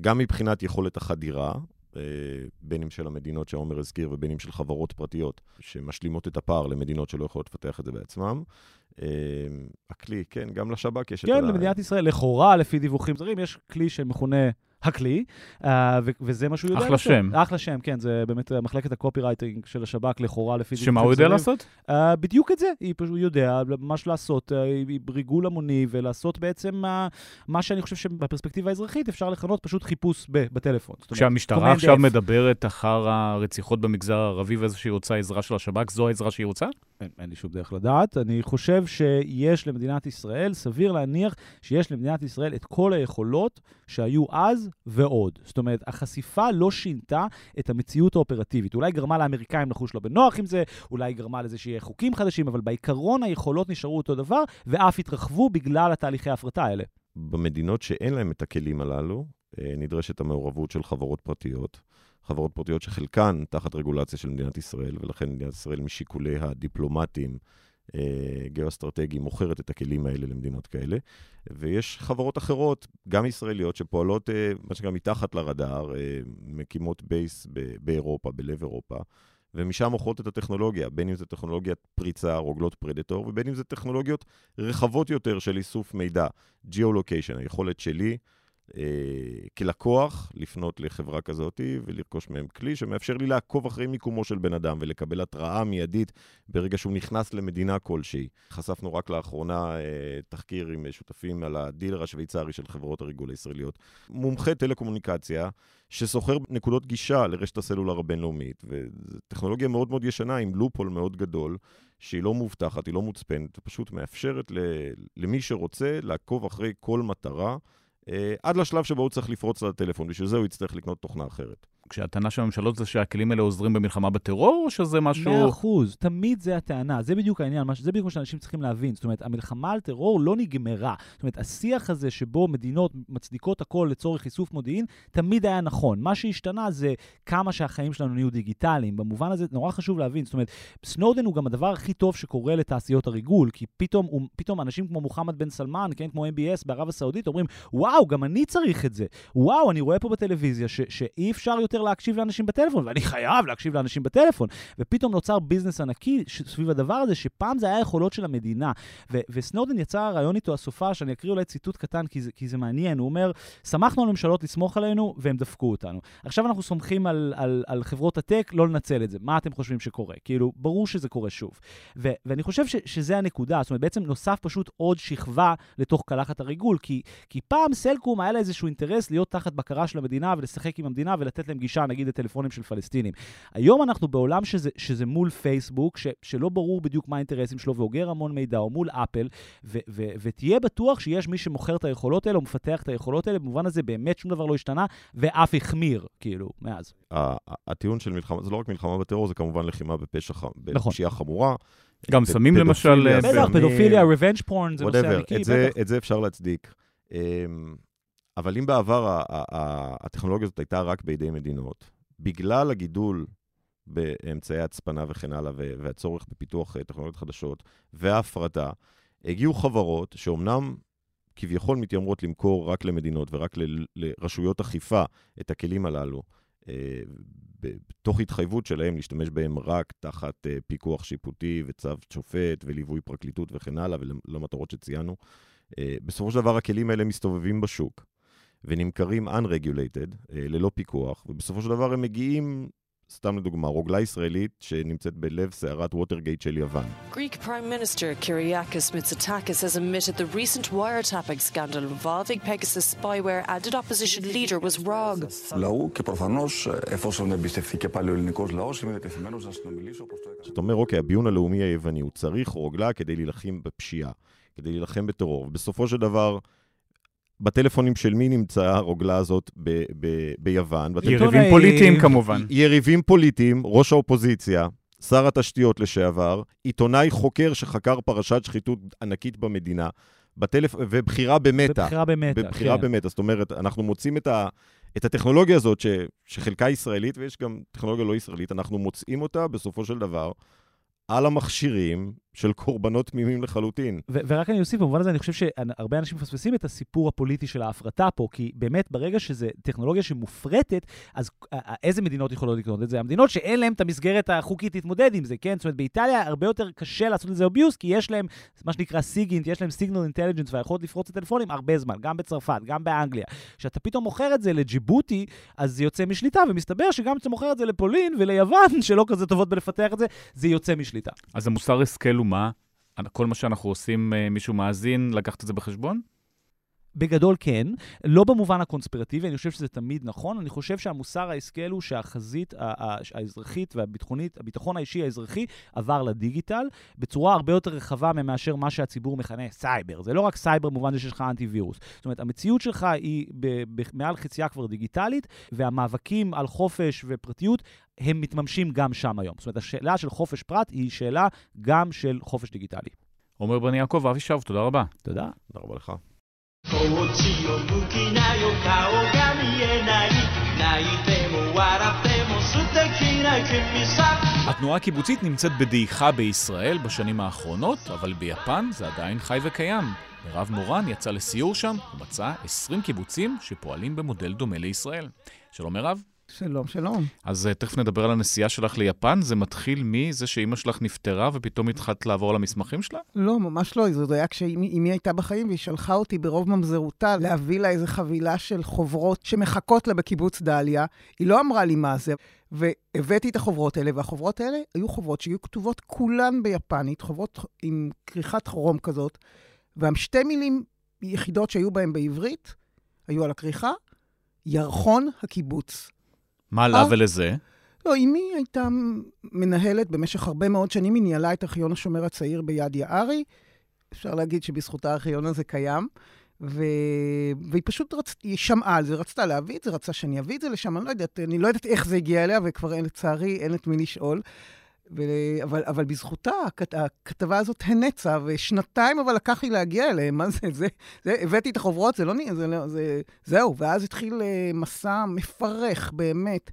[SPEAKER 8] גם מבחינת יכולת החדירה, בין אם של המדינות שעומר הזכיר ובין אם של חברות פרטיות שמשלימות את הפער למדינות שלא יכולות לפתח את זה בעצמם. אה, הכלי, כן, גם לשב"כ יש את
[SPEAKER 9] כן,
[SPEAKER 8] ה...
[SPEAKER 9] למדינת ישראל, לכאורה, לפי דיווחים זרים, יש כלי שמכונה הכלי, אה, וזה מה שהוא יודע
[SPEAKER 2] אחלה
[SPEAKER 9] לעשות.
[SPEAKER 2] שם.
[SPEAKER 9] אחלה שם, כן, זה באמת אה, מחלקת הקופירייטינג של השב"כ, לכאורה, לפי.
[SPEAKER 2] שמה הוא יודע לעשות?
[SPEAKER 9] אה, בדיוק את זה, היא פשוט יודע ממש לעשות ריגול המוני ולעשות בעצם מה שאני חושב שבפרספקטיבה האזרחית אפשר לכנות פשוט חיפוש בטלפון.
[SPEAKER 2] כשהמשטרה עכשיו. מדברת אחר הרציחות במגזר הערבי ואיזושהי רוצה עזרה של השב"כ, זו העזרה שהיא רוצה?
[SPEAKER 9] אין, אין לי שום דרך לדעת. אני חושב שיש למדינת ישראל, סביר להניח שיש למדינת ישראל את כל היכולות שהיו אז ועוד. זאת אומרת, החשיפה לא שינתה את המציאות האופרטיבית. אולי גרמה לאמריקאים לחוש לא בנוח עם זה, אולי גרמה לזה שיהיה חוקים חדשים, אבל בעיקרון היכולות נשארו אותו דבר, ואף התרחבו בגלל התהליכי ההפרטה האלה.
[SPEAKER 8] במדינות שאין להן את הכלים הללו, אה, נדרשת המעורבות של חברות פרטיות. חברות פרטיות שחלקן תחת רגולציה של מדינת ישראל, ולכן מדינת ישראל משיקוליה הדיפלומטיים, אה, גיאו-אסטרטגיים, מוכרת את הכלים האלה למדינות כאלה. ויש חברות אחרות, גם ישראליות, שפועלות, אה, מה שנקרא, מתחת לרדאר, אה, מקימות base באירופה, בלב אירופה. ומשם מוכרות את הטכנולוגיה, בין אם זה טכנולוגיית פריצה, רוגלות פרדטור, ובין אם זה טכנולוגיות רחבות יותר של איסוף מידע. Geolocation, היכולת שלי כלקוח לפנות לחברה כזאת ולרכוש מהם כלי שמאפשר לי לעקוב אחרי מיקומו של בן אדם ולקבל התראה מיידית ברגע שהוא נכנס למדינה כלשהי. חשפנו רק לאחרונה אה, תחקיר עם שותפים על ה dealer השוויצרי של חברות הריגול הישראליות. מומחה טלקומוניקציה שסוחר נקודות גישה לרשת הסלולר הבינלאומית, וזו טכנולוגיה מאוד מאוד ישנה עם לופול מאוד גדול. שהיא לא מובטחת, היא לא מוצפנת, פשוט מאפשרת למי שרוצה לעקוב אחרי כל מטרה, אה, עד לשלב שבו הוא צריך לפרוץ לטלפון, בשביל זה הוא יצטרך לקנות תוכנה אחרת.
[SPEAKER 2] כשהטענה של הממשלות זה שהכלים האלה עוזרים במלחמה בטרור, או שזה משהו...
[SPEAKER 9] מאה אחוז, תמיד זה הטענה, זה בדיוק העניין, זה בדיוק מה שאנשים צריכים להבין. זאת אומרת, המלחמה על טרור לא נגמרה. זאת אומרת, השיח הזה שבו מדינות מצדיקות הכל לצורך איסוף מודיעין, תמיד היה נכון. מה שהשתנה זה כמה שהחיים שלנו נהיו דיגיטליים. במובן הזה, נורא חשוב להבין. זאת אומרת, סנודן הוא גם הדבר הכי טוב שקורה לתעשיות הריגול, כי פתאום, הוא, פתאום אנשים כמו מוחמד בן סלמן, כן, כמו MBS בערב הסעודית, אומרים, וואו, גם אני צריך את זה. וואו, אני רואה פה בטלוויזיה ש- שאי אפשר יותר יותר להקשיב לאנשים בטלפון, ואני חייב להקשיב לאנשים בטלפון. ופתאום נוצר ביזנס ענקי סביב הדבר הזה, שפעם זה היה יכולות של המדינה. ו- וסנודן יצא, רעיון איתו בסופו, שאני אקריא אולי ציטוט קטן, כי זה, כי זה מעניין. הוא אומר, שמחנו על ממשלות לסמוך עלינו, והם דפקו אותנו. עכשיו אנחנו סומכים על, על, על חברות הטק לא לנצל את זה. מה אתם חושבים שקורה? כאילו, ברור שזה קורה שוב. ו- ואני חושב ש- שזה הנקודה. זאת אומרת, בעצם נוסף פשוט עוד שכבה לתוך קלחת הריגול, כי, כי פעם סלקום היה לה איזשהו אינטרס להיות תחת בקרה של המדינה ולשחק עם המדינה ולתת להם נגיד, לטלפונים של פלסטינים. היום אנחנו בעולם שזה, שזה מול פייסבוק, ש, שלא ברור בדיוק מה האינטרסים שלו ואוגר המון מידע, או מול אפל, ו, ו, ותהיה בטוח שיש מי שמוכר את היכולות האלה או מפתח את היכולות האלה, במובן הזה באמת שום דבר לא השתנה, ואף החמיר, כאילו, מאז.
[SPEAKER 8] הטיעון של מלחמה, זה לא רק מלחמה בטרור, זה כמובן לחימה בפשע, נכון. בפשיעה חמורה.
[SPEAKER 2] גם סמים למשל.
[SPEAKER 9] בטח, פדופיליה, revenge porn, זה נושא
[SPEAKER 8] אמיתי, בטח. את זה אפשר להצדיק. אבל אם בעבר הטכנולוגיה הזאת הייתה רק בידי מדינות, בגלל הגידול באמצעי הצפנה וכן הלאה, והצורך בפיתוח אה, טכנולוגיות חדשות, וההפרטה, הגיעו חברות שאומנם כביכול מתיימרות למכור רק למדינות ורק לרשויות אכיפה את הכלים הללו, אה, תוך התחייבות שלהם להשתמש בהם רק תחת אה, פיקוח שיפוטי וצו שופט וליווי פרקליטות וכן הלאה, ולמטרות שציינו. בסופו של דבר הכלים האלה מסתובבים בשוק. ונמכרים unregulated, אה, ללא פיקוח, ובסופו של דבר הם מגיעים, סתם לדוגמה, רוגלה ישראלית שנמצאת בלב סערת ווטרגייט של יוון. Greek Prime Minister Kyriakos Mitsotakis has admitted the recent wiretapping scandal involving Pegasus spyware and an opposition leader was wrong. λαού και προφανώς εφόσον εμπιστευτεί και πάλι ο ελληνικός λαός είμαι διατεθειμένος να συνομιλήσω όπως το έκανε. זאת אומרת, אוקיי, הביון הלאומי היווני, הוא צריך רוגלה כדי להילחם בפשיעה, כדי להילחם בטרור, ובסופו של דבר... בטלפונים של מי נמצאה הרוגלה הזאת ב- ב- ביוון?
[SPEAKER 2] יריבים פוליטיים כמובן.
[SPEAKER 8] יריבים פוליטיים, ראש האופוזיציה, שר התשתיות לשעבר, עיתונאי חוקר שחקר פרשת שחיתות ענקית במדינה, בטלפ... ובחירה במטה.
[SPEAKER 9] בבחירה במטה,
[SPEAKER 8] בבחירה
[SPEAKER 9] כן.
[SPEAKER 8] במטה. זאת אומרת, אנחנו מוצאים את, ה... את הטכנולוגיה הזאת, ש... שחלקה ישראלית, ויש גם טכנולוגיה לא ישראלית, אנחנו מוצאים אותה בסופו של דבר על המכשירים של קורבנות תמימים לחלוטין.
[SPEAKER 9] ו- ורק אני אוסיף, במובן הזה אני חושב שהרבה אנשים מפספסים את הסיפור הפוליטי של ההפרטה פה, כי באמת ברגע שזו טכנולוגיה שמופרטת, אז איזה מדינות יכולות לקנות את זה? המדינות שאין להן את המסגרת החוקית להתמודד עם זה, כן? זאת אומרת, באיטליה הרבה יותר קשה לעשות לזה אביוס, כי יש להם מה שנקרא סיגינט, יש להם סיגנל אינטליג'נס והיכולת לפרוץ את הטלפונים הרבה זמן, גם בצרפת, גם באנגליה. כשאתה פתאום מוכר את זה לג'יבוטי, אז זה יוצא משליטה, ומסתבר שגם כשאתה מוכר את זה לפולין וליוון, שלא כזה טובות בלפתח את זה, זה יוצא משליטה.
[SPEAKER 2] אז המוסר השכל הוא מה? כל מה שאנחנו עושים, אה, מישהו מאזין, לקחת את זה בחשבון?
[SPEAKER 9] בגדול כן, לא במובן הקונספירטיבי, אני חושב שזה תמיד נכון, אני חושב שהמוסר ההשכל הוא שהחזית האזרחית והביטחונית, הביטחון האישי האזרחי עבר לדיגיטל בצורה הרבה יותר רחבה מאשר מה שהציבור מכנה סייבר. זה לא רק סייבר במובן זה שיש לך אנטי-וירוס. זאת אומרת, המציאות שלך היא מעל חציה כבר דיגיטלית, והמאבקים על חופש ופרטיות הם מתממשים גם שם היום. זאת אומרת, השאלה של חופש פרט היא שאלה גם של חופש דיגיטלי.
[SPEAKER 2] עומר בני יעקב, אבי שב, תודה רבה.
[SPEAKER 9] תודה.
[SPEAKER 8] תודה רבה לך.
[SPEAKER 13] こっちを向きなよ顔が見えない泣いても笑っても素敵な君さ
[SPEAKER 2] התנועה הקיבוצית נמצאת בדעיכה בישראל בשנים האחרונות, אבל ביפן זה עדיין חי וקיים. מירב מורן יצא לסיור שם ומצא 20 קיבוצים שפועלים במודל דומה לישראל. שלום מירב.
[SPEAKER 14] שלום, שלום.
[SPEAKER 2] אז אה, תכף נדבר על הנסיעה שלך ליפן. זה מתחיל מזה שאימא שלך נפטרה ופתאום התחלת לעבור על המסמכים שלה?
[SPEAKER 14] לא, ממש לא. זה היה כשאימי הייתה בחיים והיא שלחה אותי ברוב ממזרותה להביא לה איזו חבילה של חוברות שמחכות לה בקיבוץ דליה. היא לא אמרה לי מה זה. והבאתי את החוברות האלה, והחוברות האלה היו חוברות שיהיו כתובות כולן ביפנית, חוברות עם כריכת חרום כזאת, והשתי מילים יחידות שהיו בהן בעברית, היו על הכריכה, ירחון הקיבוץ.
[SPEAKER 2] מה לה ולזה?
[SPEAKER 14] לא, אמי הייתה מנהלת במשך הרבה מאוד שנים, היא ניהלה את ארכיון השומר הצעיר ביד יערי. אפשר להגיד שבזכותה הארכיון הזה קיים. ו... והיא פשוט רצ... היא שמעה על זה, רצתה להביא את זה, רצתה שאני אביא את זה לשם, אני לא יודעת, אני לא יודעת איך זה הגיע אליה, וכבר אין, לצערי אין את מי לשאול. ו... אבל, אבל בזכותה, הכת... הכתבה הזאת הנצה, ושנתיים אבל לקח לי להגיע אליהם, מה זה, זה, זה, הבאתי את החוברות, זה לא נהיה, זה, זה, זה, זהו, ואז התחיל אה, מסע מפרך, באמת.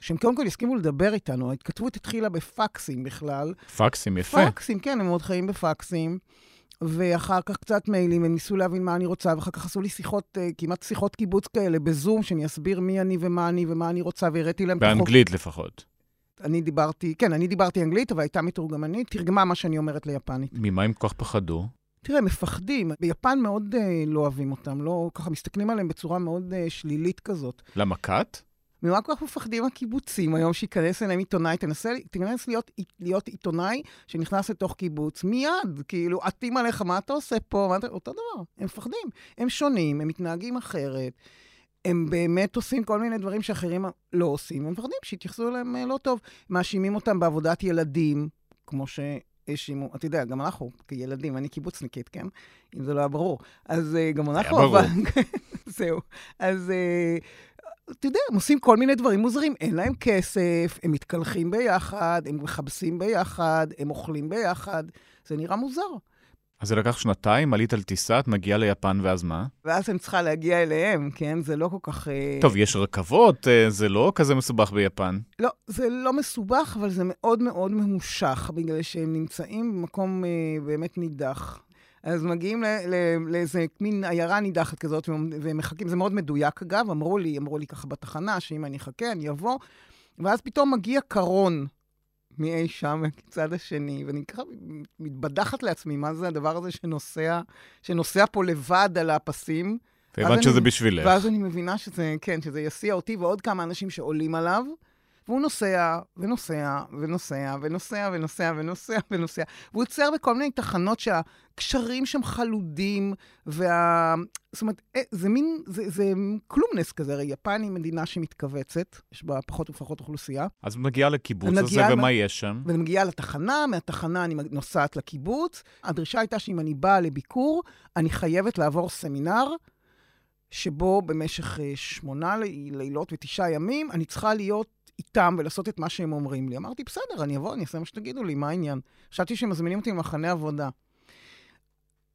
[SPEAKER 14] שהם קודם כל הסכימו לדבר איתנו, ההתכתבות התחילה בפקסים בכלל.
[SPEAKER 2] פקסים, יפה.
[SPEAKER 14] פקסים, כן, הם מאוד חיים בפקסים. ואחר כך קצת מיילים, הם ניסו להבין מה אני רוצה, ואחר כך עשו לי שיחות, אה, כמעט שיחות קיבוץ כאלה, בזום, שאני אסביר מי אני ומה אני ומה אני רוצה, והראיתי להם
[SPEAKER 2] את החוק. באנגלית לפחות.
[SPEAKER 14] אני דיברתי, כן, אני דיברתי אנגלית, אבל הייתה מתורגמנית, תרגמה מה שאני אומרת ליפנית.
[SPEAKER 2] ממה הם כל כך פחדו?
[SPEAKER 14] תראה, מפחדים. ביפן מאוד אה, לא אוהבים אותם, לא, ככה מסתכלים עליהם בצורה מאוד אה, שלילית כזאת.
[SPEAKER 2] למה כת?
[SPEAKER 14] ממה כל כך מפחדים הקיבוצים היום שייכנס אליהם עיתונאי? תנסה, תיכנס להיות, להיות עיתונאי שנכנס לתוך קיבוץ מיד, כאילו, עטים עליך, מה אתה עושה פה? מה אתה... אותו דבר, הם מפחדים. הם שונים, הם מתנהגים אחרת. הם באמת עושים כל מיני דברים שאחרים לא עושים, הם מפחדים שיתייחסו אליהם אה, לא טוב. מאשימים אותם בעבודת ילדים, כמו שהאשימו, אתה יודע, גם אנחנו כילדים, אני קיבוצניקית, כן? אם זה לא היה ברור. אז אה, גם אנחנו...
[SPEAKER 2] היה ברור.
[SPEAKER 14] זהו. אז... אה, אתה יודע, הם עושים כל מיני דברים מוזרים. אין להם כסף, הם מתקלחים ביחד, הם מכבסים ביחד, הם אוכלים ביחד. זה נראה מוזר.
[SPEAKER 2] אז זה לקח שנתיים, עלית על טיסה, את מגיעה ליפן, ואז מה?
[SPEAKER 14] ואז אני צריכה להגיע אליהם, כן? זה לא כל כך... אה,
[SPEAKER 2] טוב, יש רכבות, אה, זה לא כזה מסובך ביפן.
[SPEAKER 14] לא, זה לא מסובך, אבל זה מאוד מאוד ממושך, בגלל שהם נמצאים במקום אה, באמת נידח. אז מגיעים לאיזה מין עיירה נידחת כזאת, ומחכים, זה מאוד מדויק אגב, אמרו לי, אמרו לי ככה בתחנה, שאם אני אחכה, אני אבוא, ואז פתאום מגיע קרון מאי שם, מהצד השני, ואני ככה מתבדחת לעצמי, מה זה הדבר הזה שנוסע, שנוסע פה לבד על הפסים.
[SPEAKER 2] והבנת שזה בשבילך.
[SPEAKER 14] ואז אני מבינה שזה, כן, שזה יסיע אותי ועוד כמה אנשים שעולים עליו. והוא נוסע, ונוסע, ונוסע, ונוסע, ונוסע, ונוסע, ונוסע. והוא עוצר בכל מיני תחנות שהקשרים שם חלודים, וה... זאת אומרת, אה, זה מין, זה, זה כלומנס כזה, הרי יפן היא מדינה שמתכווצת, יש בה פחות ופחות אוכלוסייה.
[SPEAKER 2] אז מגיעה לקיבוץ הזה, ומה מה... יש שם?
[SPEAKER 14] ואני מגיעה לתחנה, מהתחנה אני נוסעת לקיבוץ. הדרישה הייתה שאם אני באה לביקור, אני חייבת לעבור סמינר. שבו במשך אה, שמונה לילות ותשעה ימים אני צריכה להיות איתם ולעשות את מה שהם אומרים לי. אמרתי, בסדר, אני אבוא, אני אעשה מה שתגידו לי, מה העניין? חשבתי שהם מזמינים אותי למחנה עבודה.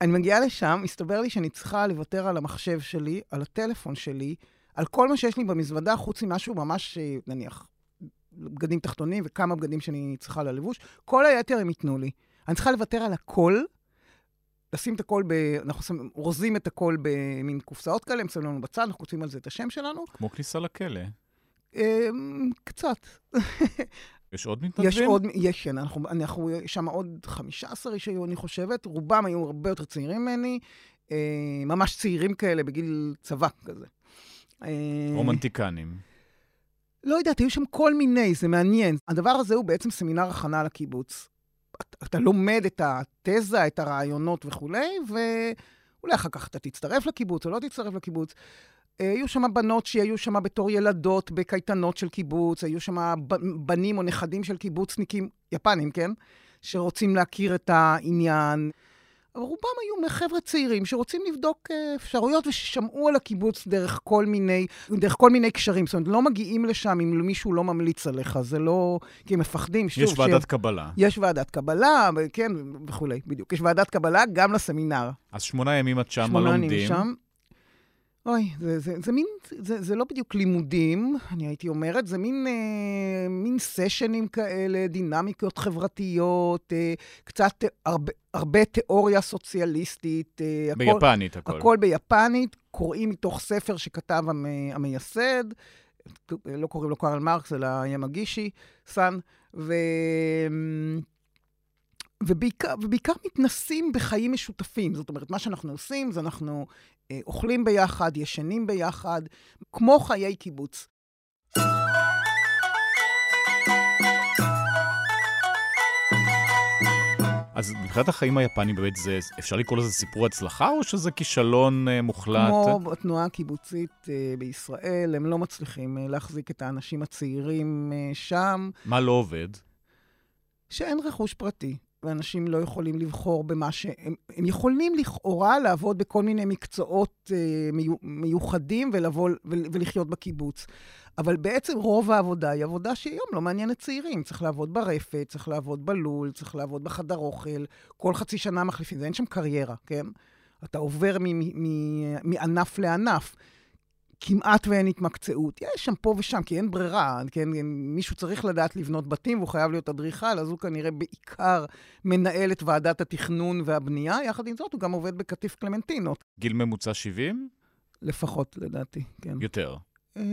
[SPEAKER 14] אני מגיעה לשם, מסתבר לי שאני צריכה לוותר על המחשב שלי, על הטלפון שלי, על כל מה שיש לי במזוודה, חוץ ממשהו ממש, אה, נניח, בגדים תחתונים וכמה בגדים שאני צריכה ללבוש. כל היתר הם ייתנו לי. אני צריכה לוותר על הכל, לשים את הכל ב... אנחנו אורזים את הכל במין קופסאות כאלה, הם שמים לנו בצד, אנחנו כותבים על זה את השם שלנו.
[SPEAKER 2] כמו כניסה לכלא.
[SPEAKER 14] אמ, קצת.
[SPEAKER 2] יש עוד מתנדבים?
[SPEAKER 14] יש עוד, יש, כן. אנחנו, אנחנו שם עוד 15 איש היו, אני חושבת. רובם היו הרבה יותר צעירים ממני, אה, ממש צעירים כאלה, בגיל צבא כזה.
[SPEAKER 2] אה, רומנטיקנים.
[SPEAKER 14] לא יודעת, היו שם כל מיני, זה מעניין. הדבר הזה הוא בעצם סמינר הכנה לקיבוץ. אתה, אתה לומד את התזה, את הרעיונות וכולי, ואולי אחר כך אתה תצטרף לקיבוץ או לא תצטרף לקיבוץ. אה, היו שם בנות שהיו שם בתור ילדות בקייטנות של קיבוץ, היו שם בנים או נכדים של קיבוצניקים, יפנים, כן? שרוצים להכיר את העניין. רובם היו חבר'ה צעירים שרוצים לבדוק אה, אפשרויות וששמעו על הקיבוץ דרך כל מיני, דרך כל מיני קשרים. זאת אומרת, לא מגיעים לשם אם מישהו לא ממליץ עליך, זה לא... כי הם מפחדים,
[SPEAKER 2] שוב... יש ועדת ש... קבלה.
[SPEAKER 14] יש ועדת קבלה, כן, וכולי, בדיוק. יש ועדת קבלה גם לסמינר.
[SPEAKER 2] אז שמונה ימים את שם, מה לומדים? שמונה ימים שם.
[SPEAKER 14] אוי, זה, זה, זה מין, זה, זה לא בדיוק לימודים, אני הייתי אומרת, זה מין, אה, מין סשנים כאלה, דינמיקות חברתיות, אה, קצת הרבה, הרבה תיאוריה סוציאליסטית.
[SPEAKER 2] אה, ביפנית הכל.
[SPEAKER 14] הכל ביפנית, קוראים מתוך ספר שכתב המ, המייסד. לא קוראים לו קרל מרקס, אלא ימגישי סאן, ו... ובעיקר, ובעיקר מתנסים בחיים משותפים. זאת אומרת, מה שאנחנו עושים זה אנחנו אוכלים ביחד, ישנים ביחד, כמו חיי קיבוץ.
[SPEAKER 2] אז מבחינת החיים היפנים באמת זה, אפשר לקרוא לזה סיפור הצלחה, או שזה כישלון uh, מוחלט?
[SPEAKER 14] כמו בתנועה הקיבוצית uh, בישראל, הם לא מצליחים uh, להחזיק את האנשים הצעירים uh, שם.
[SPEAKER 2] מה לא עובד?
[SPEAKER 14] שאין רכוש פרטי. ואנשים לא יכולים לבחור במה שהם... הם יכולים לכאורה לעבוד בכל מיני מקצועות אה, מיוחדים ולבוא, ולחיות בקיבוץ. אבל בעצם רוב העבודה היא עבודה שהיום לא מעניינת צעירים. צריך לעבוד ברפת, צריך לעבוד בלול, צריך לעבוד בחדר אוכל. כל חצי שנה מחליפים, אין שם קריירה, כן? אתה עובר מענף לענף. כמעט ואין התמקצעות. יש שם פה ושם, כי אין ברירה, כן? מישהו צריך לדעת לבנות בתים והוא חייב להיות אדריכל, אז הוא כנראה בעיקר מנהל את ועדת התכנון והבנייה. יחד עם זאת, הוא גם עובד בקטיף קלמנטינות.
[SPEAKER 2] גיל ממוצע 70?
[SPEAKER 14] לפחות, לדעתי, כן.
[SPEAKER 2] יותר.
[SPEAKER 14] אה,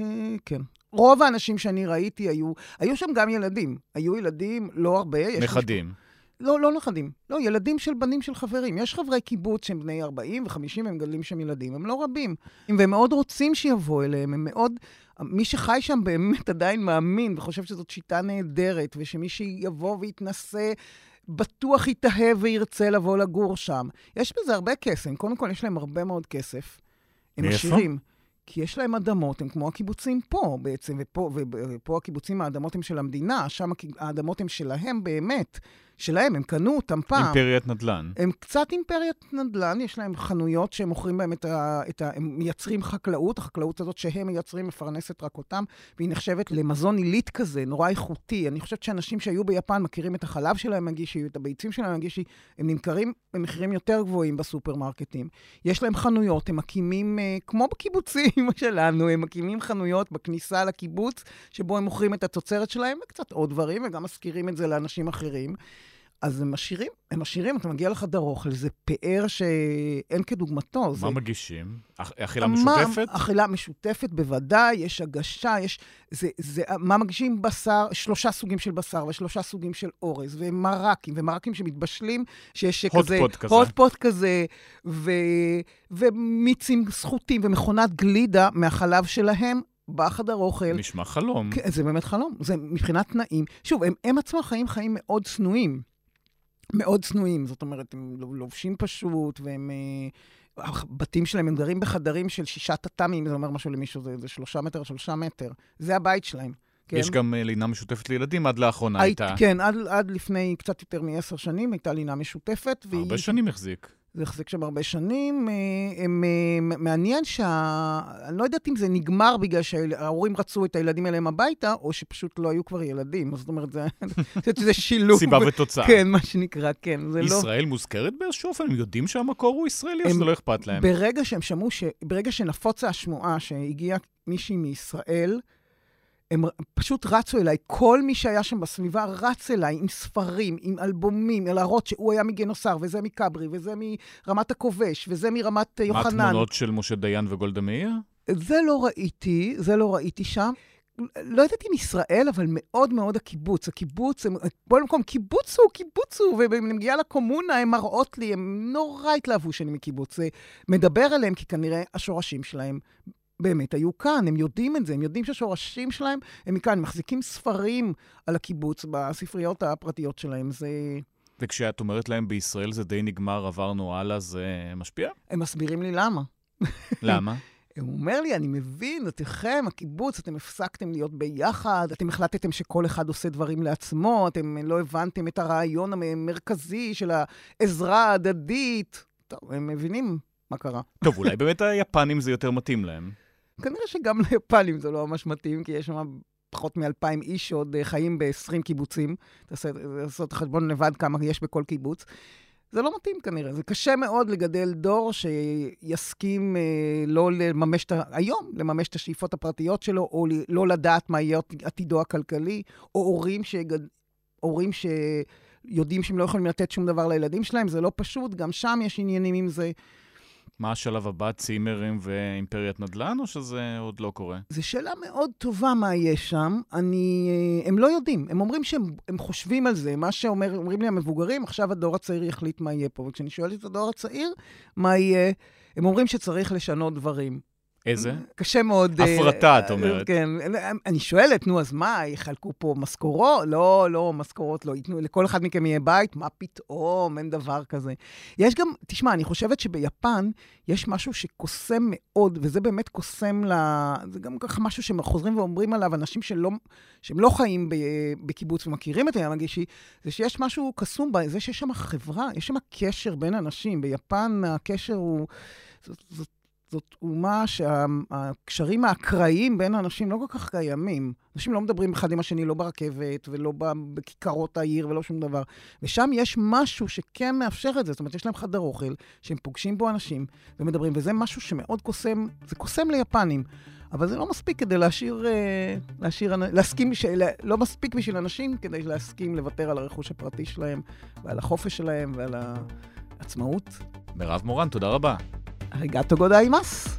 [SPEAKER 14] כן. רוב האנשים שאני ראיתי היו, היו שם גם ילדים. היו ילדים, לא הרבה.
[SPEAKER 2] נכדים.
[SPEAKER 14] לא, לא נכדים. לא, ילדים של בנים של חברים. יש חברי קיבוץ שהם בני 40 ו-50, הם מגדלים שם ילדים. הם לא רבים. והם מאוד רוצים שיבואו אליהם. הם מאוד... מי שחי שם באמת עדיין מאמין וחושב שזאת שיטה נהדרת, ושמי שיבוא ויתנסה... בטוח יתאהב וירצה לבוא לגור שם. יש בזה הרבה קסם. קודם כל, יש להם הרבה מאוד כסף. הם עשירים. כי יש להם אדמות, הם כמו הקיבוצים פה בעצם, ופה, ופה הקיבוצים, האדמות הן של המדינה, שם האדמות הן שלהם באמת. שלהם, הם קנו אותם פעם.
[SPEAKER 2] אימפריית נדל"ן.
[SPEAKER 14] הם קצת אימפריית נדל"ן, יש להם חנויות שהם מוכרים בהם את ה... את ה הם מייצרים חקלאות, החקלאות הזאת שהם מייצרים מפרנסת רק אותם, והיא נחשבת למזון עילית כזה, נורא איכותי. אני חושבת שאנשים שהיו ביפן מכירים את החלב שלהם מגישי, את הביצים שלהם מגישי, הם נמכרים במחירים יותר גבוהים בסופרמרקטים. יש להם חנויות, הם מקימים, אה, כמו בקיבוצים שלנו, הם מקימים חנויות בכניסה לקיבוץ, שבו הם מוכרים את התוצרת שלהם, וקצת עוד דברים, וגם משכירים את זה לאנשים אחרים. אז הם עשירים, הם עשירים, אתה מגיע לחדר אוכל, זה פאר שאין כדוגמתו.
[SPEAKER 2] מה
[SPEAKER 14] זה...
[SPEAKER 2] מגישים? אכילה משותפת?
[SPEAKER 14] אכילה משותפת, בוודאי, יש הגשה, יש... זה, זה, מה מגישים? בשר, שלושה סוגים של בשר ושלושה סוגים של אורז, ומרקים, ומרקים שמתבשלים, שיש כזה...
[SPEAKER 2] הוטפוט כזה.
[SPEAKER 14] הוטפוט כזה, ו... ומיצים סחוטים, ומכונת גלידה מהחלב שלהם, בחדר אוכל.
[SPEAKER 2] נשמע חלום.
[SPEAKER 14] כן, זה באמת חלום, זה מבחינת תנאים. שוב, הם, הם עצמם חיים חיים מאוד צנועים. מאוד צנועים, זאת אומרת, הם לובשים פשוט, והם... אה, הבתים שלהם, הם גרים בחדרים של שישה טאטאמים, זה אומר משהו למישהו, זה, זה שלושה מטר, שלושה מטר. זה הבית שלהם.
[SPEAKER 2] כן? יש גם uh, לינה משותפת לילדים, עד לאחרונה הי, הייתה.
[SPEAKER 14] כן, עד, עד לפני קצת יותר מעשר שנים הייתה לינה משותפת.
[SPEAKER 2] הרבה והיא... שנים החזיק.
[SPEAKER 14] זה החזיק שם הרבה שנים. אה, הם, הם, מעניין שה... אני לא יודעת אם זה נגמר בגלל שההורים רצו את הילדים אליהם הביתה, או שפשוט לא היו כבר ילדים. זאת אומרת, זה, זה שילוב.
[SPEAKER 2] סיבה ותוצאה.
[SPEAKER 14] כן, מה שנקרא, כן. זה
[SPEAKER 2] ישראל לא... מוזכרת באיזשהו אופן? הם יודעים שהמקור הוא ישראלי, או שזה לא אכפת להם?
[SPEAKER 14] ברגע שהם שמעו, ש... ברגע שנפוצה השמועה שהגיעה מישהי מישראל, הם פשוט רצו אליי, כל מי שהיה שם בסביבה רץ אליי עם ספרים, עם אלבומים, להראות שהוא היה מגינוסר, וזה מכברי, וזה מרמת הכובש, וזה מרמת אה, יוחנן.
[SPEAKER 2] מה התמונות של משה דיין וגולדה מאיר?
[SPEAKER 14] זה לא ראיתי, זה לא ראיתי שם. לא יודעת אם ישראל, אבל מאוד מאוד הקיבוץ. הקיבוץ, הם, בוא נקום, קיבוץ הוא, קיבוץ הוא, ואם מגיעה לקומונה, הן מראות לי, הם נורא התלהבו שאני מקיבוץ. זה מדבר עליהם, כי כנראה השורשים שלהם באמת היו כאן, הם יודעים את זה, הם יודעים שהשורשים שלהם הם מכאן, הם מחזיקים ספרים על הקיבוץ בספריות הפרטיות שלהם, זה...
[SPEAKER 2] וכשאת אומרת להם בישראל זה די נגמר, עברנו הלאה, זה משפיע?
[SPEAKER 14] הם מסבירים לי למה.
[SPEAKER 2] למה?
[SPEAKER 14] הוא אומר לי, אני מבין, אתכם, הקיבוץ, אתם הפסקתם להיות ביחד, אתם החלטתם שכל אחד עושה דברים לעצמו, אתם לא הבנתם את הרעיון המרכזי של העזרה ההדדית. טוב, הם מבינים מה קרה.
[SPEAKER 2] טוב, אולי באמת היפנים זה יותר מתאים להם.
[SPEAKER 14] כנראה שגם ליפנים זה לא ממש מתאים, כי יש שם פחות מאלפיים איש שעוד אה, חיים ב-20 קיבוצים. תעשה, לעשות חשבון לבד כמה יש בכל קיבוץ. זה לא מתאים כנראה. זה קשה מאוד לגדל דור שיסכים אה, לא לממש את ה... היום, לממש את השאיפות הפרטיות שלו, או לא לדעת מה יהיה עתידו הכלכלי, או הורים, שגד... הורים שיודעים שהם לא יכולים לתת שום דבר לילדים שלהם. זה לא פשוט, גם שם יש עניינים עם זה.
[SPEAKER 2] מה השלב הבא, צימרים ואימפריית נדל"ן, או שזה עוד לא קורה?
[SPEAKER 14] זו שאלה מאוד טובה מה יש שם. אני... אה, הם לא יודעים. הם אומרים שהם הם חושבים על זה. מה שאומרים לי המבוגרים, עכשיו הדור הצעיר יחליט מה יהיה פה. וכשאני שואלת את הדור הצעיר מה יהיה, הם אומרים שצריך לשנות דברים.
[SPEAKER 2] איזה?
[SPEAKER 14] קשה מאוד...
[SPEAKER 2] אה, הפרטה, את אומרת.
[SPEAKER 14] כן. אני שואלת, נו, אז מה, יחלקו פה משכורות? לא, לא, משכורות לא ייתנו, לכל אחד מכם יהיה בית? מה פתאום? אין דבר כזה. יש גם, תשמע, אני חושבת שביפן יש משהו שקוסם מאוד, וזה באמת קוסם ל... זה גם ככה משהו שהם חוזרים ואומרים עליו, אנשים שלא, שהם לא חיים בקיבוץ ומכירים את הים הגישי, זה שיש משהו קסום בזה שיש שם חברה, יש שם קשר בין אנשים. ביפן הקשר הוא... זאת, זאת זאת אומה שהקשרים האקראיים בין האנשים לא כל כך קיימים. אנשים לא מדברים אחד עם השני, לא ברכבת ולא בכיכרות העיר ולא שום דבר. ושם יש משהו שכן מאפשר את זה. זאת אומרת, יש להם חדר אוכל, שהם פוגשים בו אנשים ומדברים, וזה משהו שמאוד קוסם, זה קוסם ליפנים. אבל זה לא מספיק כדי להשאיר, אה, להשאיר, להסכים, לא מספיק בשביל אנשים כדי להסכים לוותר על הרכוש הפרטי שלהם, ועל החופש שלהם, ועל העצמאות.
[SPEAKER 2] מירב מורן, תודה רבה.
[SPEAKER 14] ありがとうございます。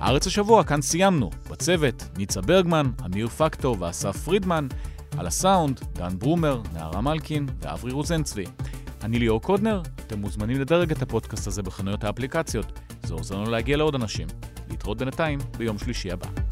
[SPEAKER 2] הארץ השבוע, כאן סיימנו. בצוות, ניצה ברגמן, אמיר פקטור ואסף פרידמן. על הסאונד, דן ברומר, נערה מלקין ואברי רוזנצבי. אני ליאור קודנר, אתם מוזמנים לדרג את הפודקאסט הזה בחנויות האפליקציות. זה עוזר לנו להגיע לעוד אנשים. להתראות בינתיים ביום שלישי הבא.